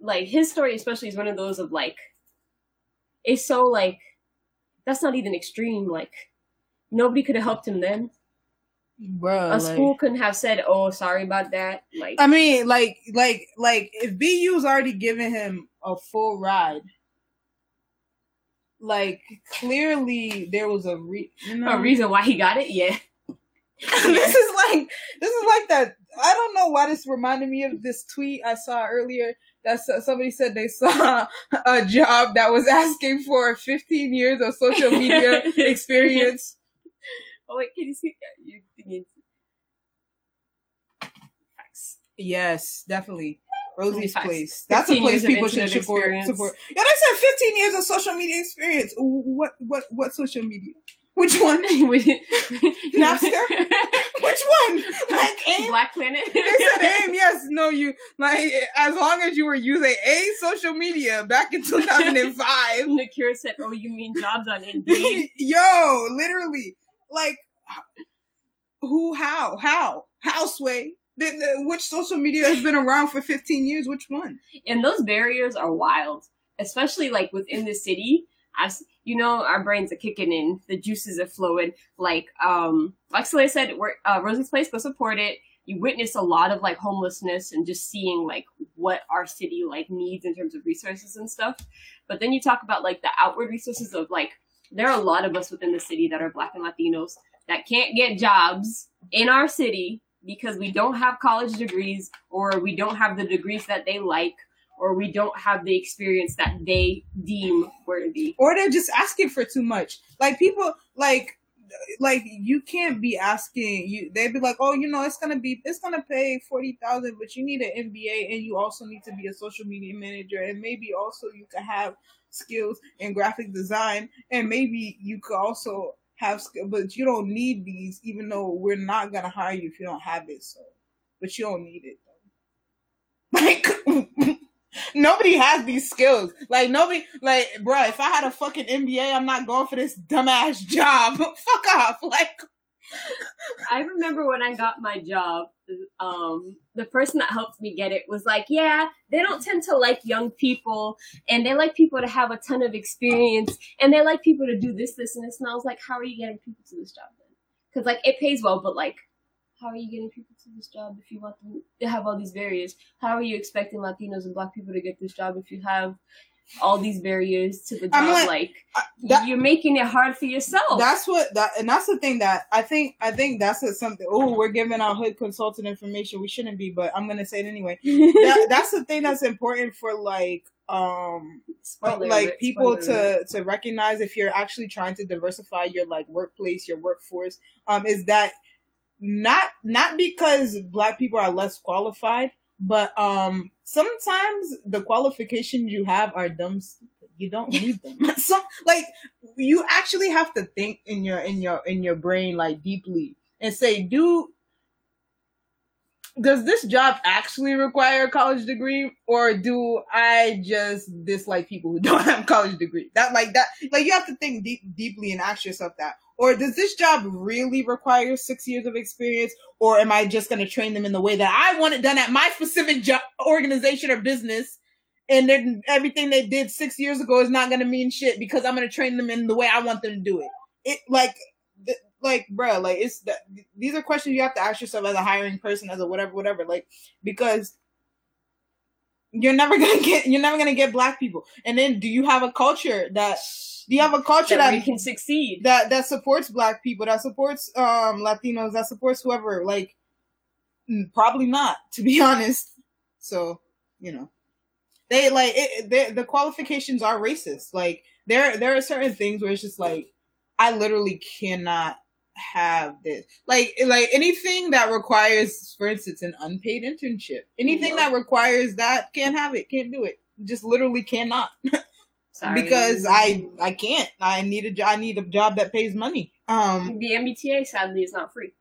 Speaker 2: like his story, especially is one of those of like, it's so like, that's not even extreme. Like, nobody could have helped him then.
Speaker 1: Bruh,
Speaker 2: A
Speaker 1: like-
Speaker 2: school couldn't have said, "Oh, sorry about that." Like,
Speaker 1: I mean, like, like, like, if BU's already giving him a full ride, like, clearly there was a re, you know,
Speaker 2: a reason why he got it. Yeah. [LAUGHS]
Speaker 1: this is like this is like that. I don't know why this reminded me of this tweet I saw earlier. That somebody said they saw [LAUGHS] a job that was asking for 15 years of social media [LAUGHS] experience.
Speaker 2: Oh wait, can you see? That? You thinking?
Speaker 1: Yes, definitely. Rosie's. Place. That's a place people should support.
Speaker 2: experience.
Speaker 1: support. Yeah, they said 15 years of social media experience. What what what social media? Which one? [LAUGHS] [LAUGHS] Napster? [LAUGHS] Which one? Like AIM?
Speaker 2: Black Planet.
Speaker 1: They said AIM, yes. No, you like as long as you were using a social media back in 2005.
Speaker 2: the cure said, "Oh, you mean jobs on Indeed?"
Speaker 1: Yo, literally, like, who? How? How? How? Sway? The, the, which social media has been around for 15 years? Which one?
Speaker 2: and those barriers are wild, especially like within the city. As you know, our brains are kicking in, the juices are flowing. Like, um, like Soleil said, we're, uh, Rosie's Place, go support it. you witness a lot of like homelessness and just seeing like what our city like needs in terms of resources and stuff. But then you talk about like the outward resources of like there are a lot of us within the city that are black and Latinos that can't get jobs in our city because we don't have college degrees or we don't have the degrees that they like or we don't have the experience that they deem worthy.
Speaker 1: Or they're just asking for too much. Like people like like you can't be asking you they'd be like, Oh, you know, it's gonna be it's gonna pay forty thousand, but you need an MBA and you also need to be a social media manager and maybe also you could have skills in graphic design and maybe you could also have skill but you don't need these even though we're not gonna hire you if you don't have it so but you don't need it though. [LAUGHS] Like [LAUGHS] nobody has these skills. Like nobody, like, bro, if I had a fucking MBA, I'm not going for this dumbass job. [LAUGHS] Fuck off. Like,
Speaker 2: I remember when I got my job, um, the person that helped me get it was like, yeah, they don't tend to like young people and they like people to have a ton of experience and they like people to do this, this, and this. And I was like, how are you getting people to this job then? Because like it pays well, but like how are you getting people to this job if you want them to have all these barriers? How are you expecting Latinos and Black people to get this job if you have all these barriers to the job?
Speaker 1: like,
Speaker 2: like
Speaker 1: that-
Speaker 2: you're making it hard for yourself.
Speaker 1: that's what that, and that's the thing that I think. I think that's a, something. Oh, we're giving out hood consultant information. We shouldn't be, but I'm gonna say it anyway. [LAUGHS] That, that's the thing that's important for like um
Speaker 2: Spoiler
Speaker 1: like people to to recognize if you're actually trying to diversify your like workplace your workforce um is that not not because black people are less qualified but um sometimes the qualifications you have are dumb stupid. you don't [LAUGHS] need them [LAUGHS] so like you actually have to think in your in your in your brain like deeply and say do does this job actually require a college degree or do i just dislike people who [LAUGHS] don't have college degree? That like that like you have to think deep, deeply and ask yourself that. Or does this job really require six years of experience or am i just going to train them in the way that i want it done at my specific job organization or business and then everything they did six years ago is not going to mean shit because i'm going to train them in the way i want them to do it? It like th- like bruh, like it's the, these are questions you have to ask yourself as a hiring person as a whatever whatever like because you're never [LAUGHS] gonna get you're never gonna get black people. And then do you have a culture that do you have a culture
Speaker 2: that
Speaker 1: that
Speaker 2: can succeed.
Speaker 1: that that supports black people that supports um latinos that supports whoever like mm, probably not to be [LAUGHS] honest. So you know. They like it, they, the qualifications are racist. Like there there are certain things where it's just like i literally cannot have this like like anything that requires for instance an unpaid internship anything
Speaker 2: Yeah.
Speaker 1: that requires that can't have it can't do it just literally cannot [LAUGHS]
Speaker 2: Sorry.
Speaker 1: because I I can't. I need a jo- I need a job that pays money. Um,
Speaker 2: the MBTA sadly is not free.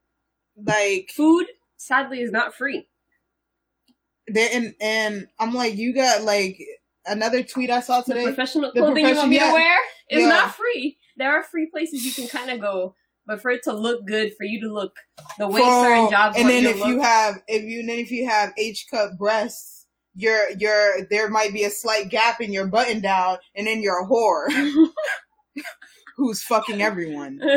Speaker 1: like
Speaker 2: Food sadly is not free.
Speaker 1: there and and I'm like, you got like another tweet I saw
Speaker 2: The
Speaker 1: today.
Speaker 2: professional
Speaker 1: the
Speaker 2: clothing you want me to wear is
Speaker 1: Yeah.
Speaker 2: not free. There are free places you can kind of go, but for it to look good, for you to look the way certain jobs
Speaker 1: and then if
Speaker 2: to
Speaker 1: you have if you then if you have H cup breasts, you're you're there might be a slight gap in your button down, and then you're a whore [LAUGHS] who's fucking everyone. [LAUGHS]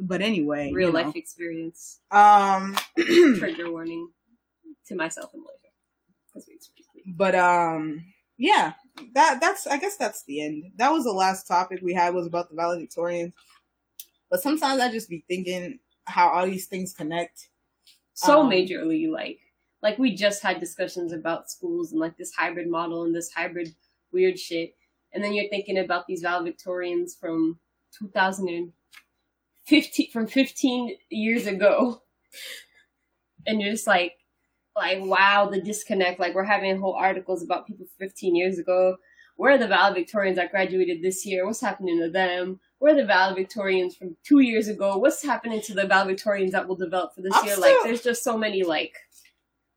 Speaker 1: But anyway,
Speaker 2: real
Speaker 1: you know.
Speaker 2: life experience.
Speaker 1: Um, [CLEARS THROAT]
Speaker 2: Trigger warning to myself and Malaysia. Because we experienced it.
Speaker 1: but um yeah that that's i guess that's the end. That was the last topic we had was about the valedictorians. But sometimes i just be thinking how all these things connect.
Speaker 2: So
Speaker 1: Um,
Speaker 2: majorly like like we just had discussions about schools and like this hybrid model and this hybrid weird shit. And then you're thinking about these valedictorians from 2015 from 15 years ago. And you're just like like wow the disconnect. Like we're having whole articles about people 15 years ago. Where are the valedictorians that graduated this year. What's happening to them? Where are the valedictorians from two years ago. What's happening to the valedictorians that will develop for this
Speaker 1: I'm
Speaker 2: year?
Speaker 1: Still-
Speaker 2: like there's just so many like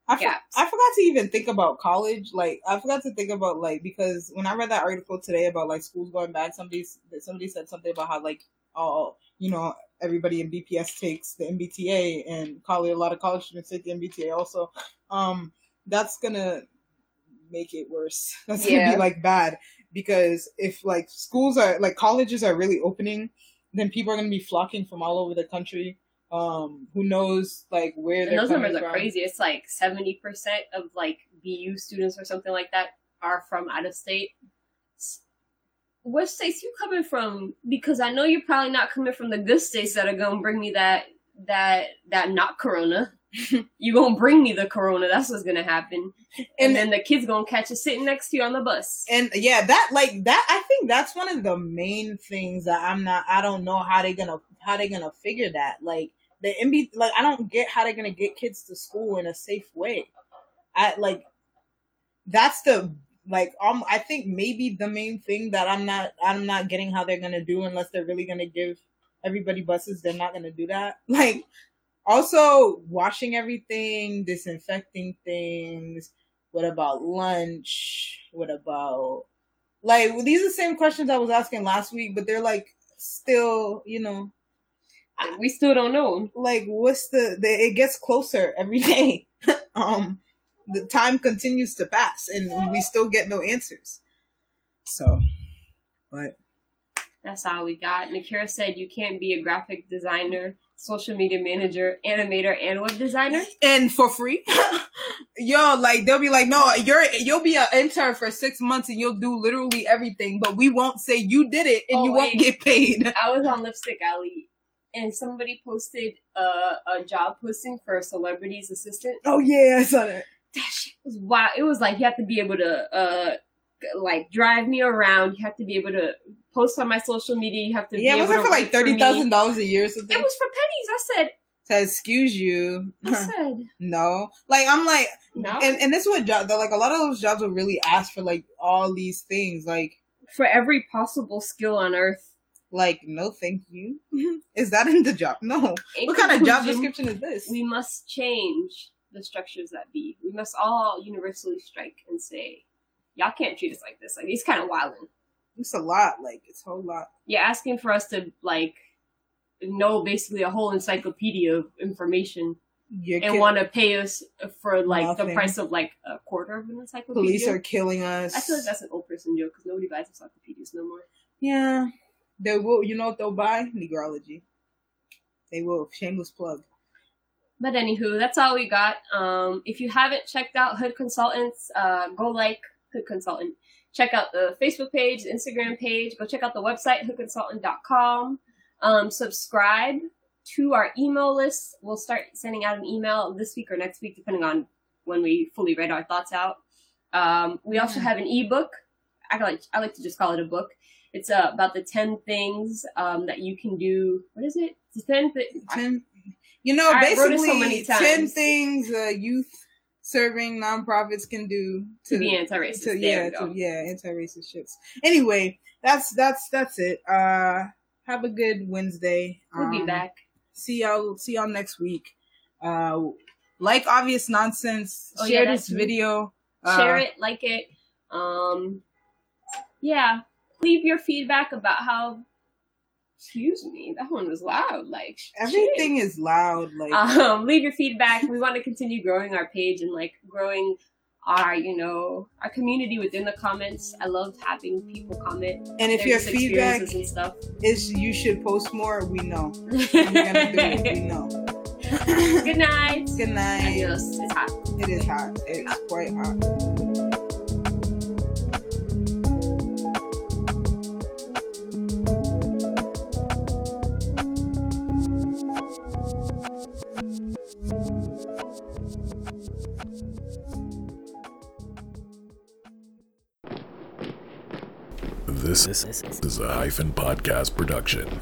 Speaker 1: I, for-
Speaker 2: gaps.
Speaker 1: I forgot to even think about college. Like i forgot to think about like because when i read that article today about like schools going back somebody somebody said something about how like oh you know everybody in bps takes the mbta and college a lot of college students take the mbta also um that's gonna make it worse [LAUGHS] that's gonna be like bad because if like schools are like colleges are really opening then people are gonna be flocking from all over the country Um, who knows like where
Speaker 2: And
Speaker 1: they're
Speaker 2: those numbers are
Speaker 1: from.
Speaker 2: crazy. It's like seventy percent of like BU students or something like that are from out of state. What states you coming from? Because I know you're probably not coming from the good states that are gonna bring me that that that not corona. [LAUGHS] you gonna bring me the corona. That's what's gonna happen. And,
Speaker 1: And-
Speaker 2: then the kids gonna catch us sitting next to you on the bus.
Speaker 1: and yeah that like that i think that's one of the main things that i'm not i don't know how they're gonna how they're gonna figure that like the MB, like i don't get how they're gonna get kids to school in a safe way i like that's the like um i think maybe the main thing that i'm not i'm not getting how they're gonna do unless they're really gonna give everybody buses they're not gonna do that [LAUGHS] like also washing everything disinfecting things what about lunch? What about like these are the same questions I was asking last week, but they're like still, you know,
Speaker 2: we still don't know.
Speaker 1: like what's the, the it gets closer every [LAUGHS] day. um the time continues to pass and we still get no answers. So but
Speaker 2: That's all we got. Nakira said you can't be a graphic designer, social media manager, animator, and web designer.
Speaker 1: and for free. [LAUGHS] Yo, like they'll be like, no, you're you'll be an intern for six months and you'll do literally everything, but we won't say you did it and
Speaker 2: Oh,
Speaker 1: you won't get paid.
Speaker 2: I was on Lipstick Alley and somebody posted a, a job posting for a celebrity's assistant.
Speaker 1: Oh yeah, I saw that.
Speaker 2: That shit was wild. It was like you have to be able to uh like drive me around. You have to be able to post on my social media. You have to
Speaker 1: Yeah,
Speaker 2: be
Speaker 1: was
Speaker 2: able
Speaker 1: it
Speaker 2: to
Speaker 1: for like thirty thousand dollars a year or something?
Speaker 2: It was for pennies. I said.
Speaker 1: to excuse you.
Speaker 2: I [LAUGHS] said
Speaker 1: no, like I'm like,
Speaker 2: no.
Speaker 1: and and this is what job like a lot of those jobs will really ask for like all these things, like
Speaker 2: for every possible skill on earth.
Speaker 1: like no, thank you. [LAUGHS] is that in the job? No.
Speaker 2: In
Speaker 1: what kind of job description is this?
Speaker 2: we must change the structures that be. We must all universally strike and say, y'all can't treat us like this. Like, it's kind of wilding.
Speaker 1: It's a lot. Like it's a whole lot.
Speaker 2: You're asking for us to, like, know basically a whole encyclopedia of information
Speaker 1: You're
Speaker 2: and want to pay us for, like, the price of, like, a quarter of an encyclopedia.
Speaker 1: police are killing us.
Speaker 2: I feel like that's an old person joke because nobody buys encyclopedias no more.
Speaker 1: Yeah, they will. You know what they'll buy? Negrology. They will. Shameless plug.
Speaker 2: But anywho, that's all we got. Um, if you haven't checked out Hood Consultants, uh, go like Hood Consultant. Check out the Facebook page, the Instagram page. Go check out the website, hoodconsultant.com. Um, subscribe to our email list. We'll start sending out an email this week or next week, depending on when we fully write our thoughts out. Um, we also have an ebook. I like I like to just call it a book. It's uh, about the ten things um, that you can do. What is it? The ten. Th-
Speaker 1: Ten. You know,
Speaker 2: I so
Speaker 1: basically,
Speaker 2: many
Speaker 1: ten things uh, youth serving nonprofits can do
Speaker 2: to be anti-racist.
Speaker 1: to yeah to, yeah anti-racist shits. Anyway, that's that's that's it. Uh, have a good Wednesday.
Speaker 2: We'll be
Speaker 1: Um,
Speaker 2: back.
Speaker 1: See y'all. See y'all next week. Uh, like obvious nonsense.
Speaker 2: Oh,
Speaker 1: share
Speaker 2: that's
Speaker 1: this video. Uh,
Speaker 2: Share it, like it. Um, yeah. Leave your feedback about how. Excuse me, that one was loud. Like shit.
Speaker 1: Everything is loud. Like [LAUGHS]
Speaker 2: Um, leave your feedback. We want to continue growing our page and like growing our, you know, our community within the comments. I love having people comment
Speaker 1: and if your feedback
Speaker 2: and stuff.
Speaker 1: is you should post more, we know. [LAUGHS] We're gonna do it. We know.
Speaker 2: Good night.
Speaker 1: Good night.
Speaker 2: Adios. It's hot.
Speaker 1: It is hot. It's quite hot.
Speaker 4: This is a hyphen podcast production.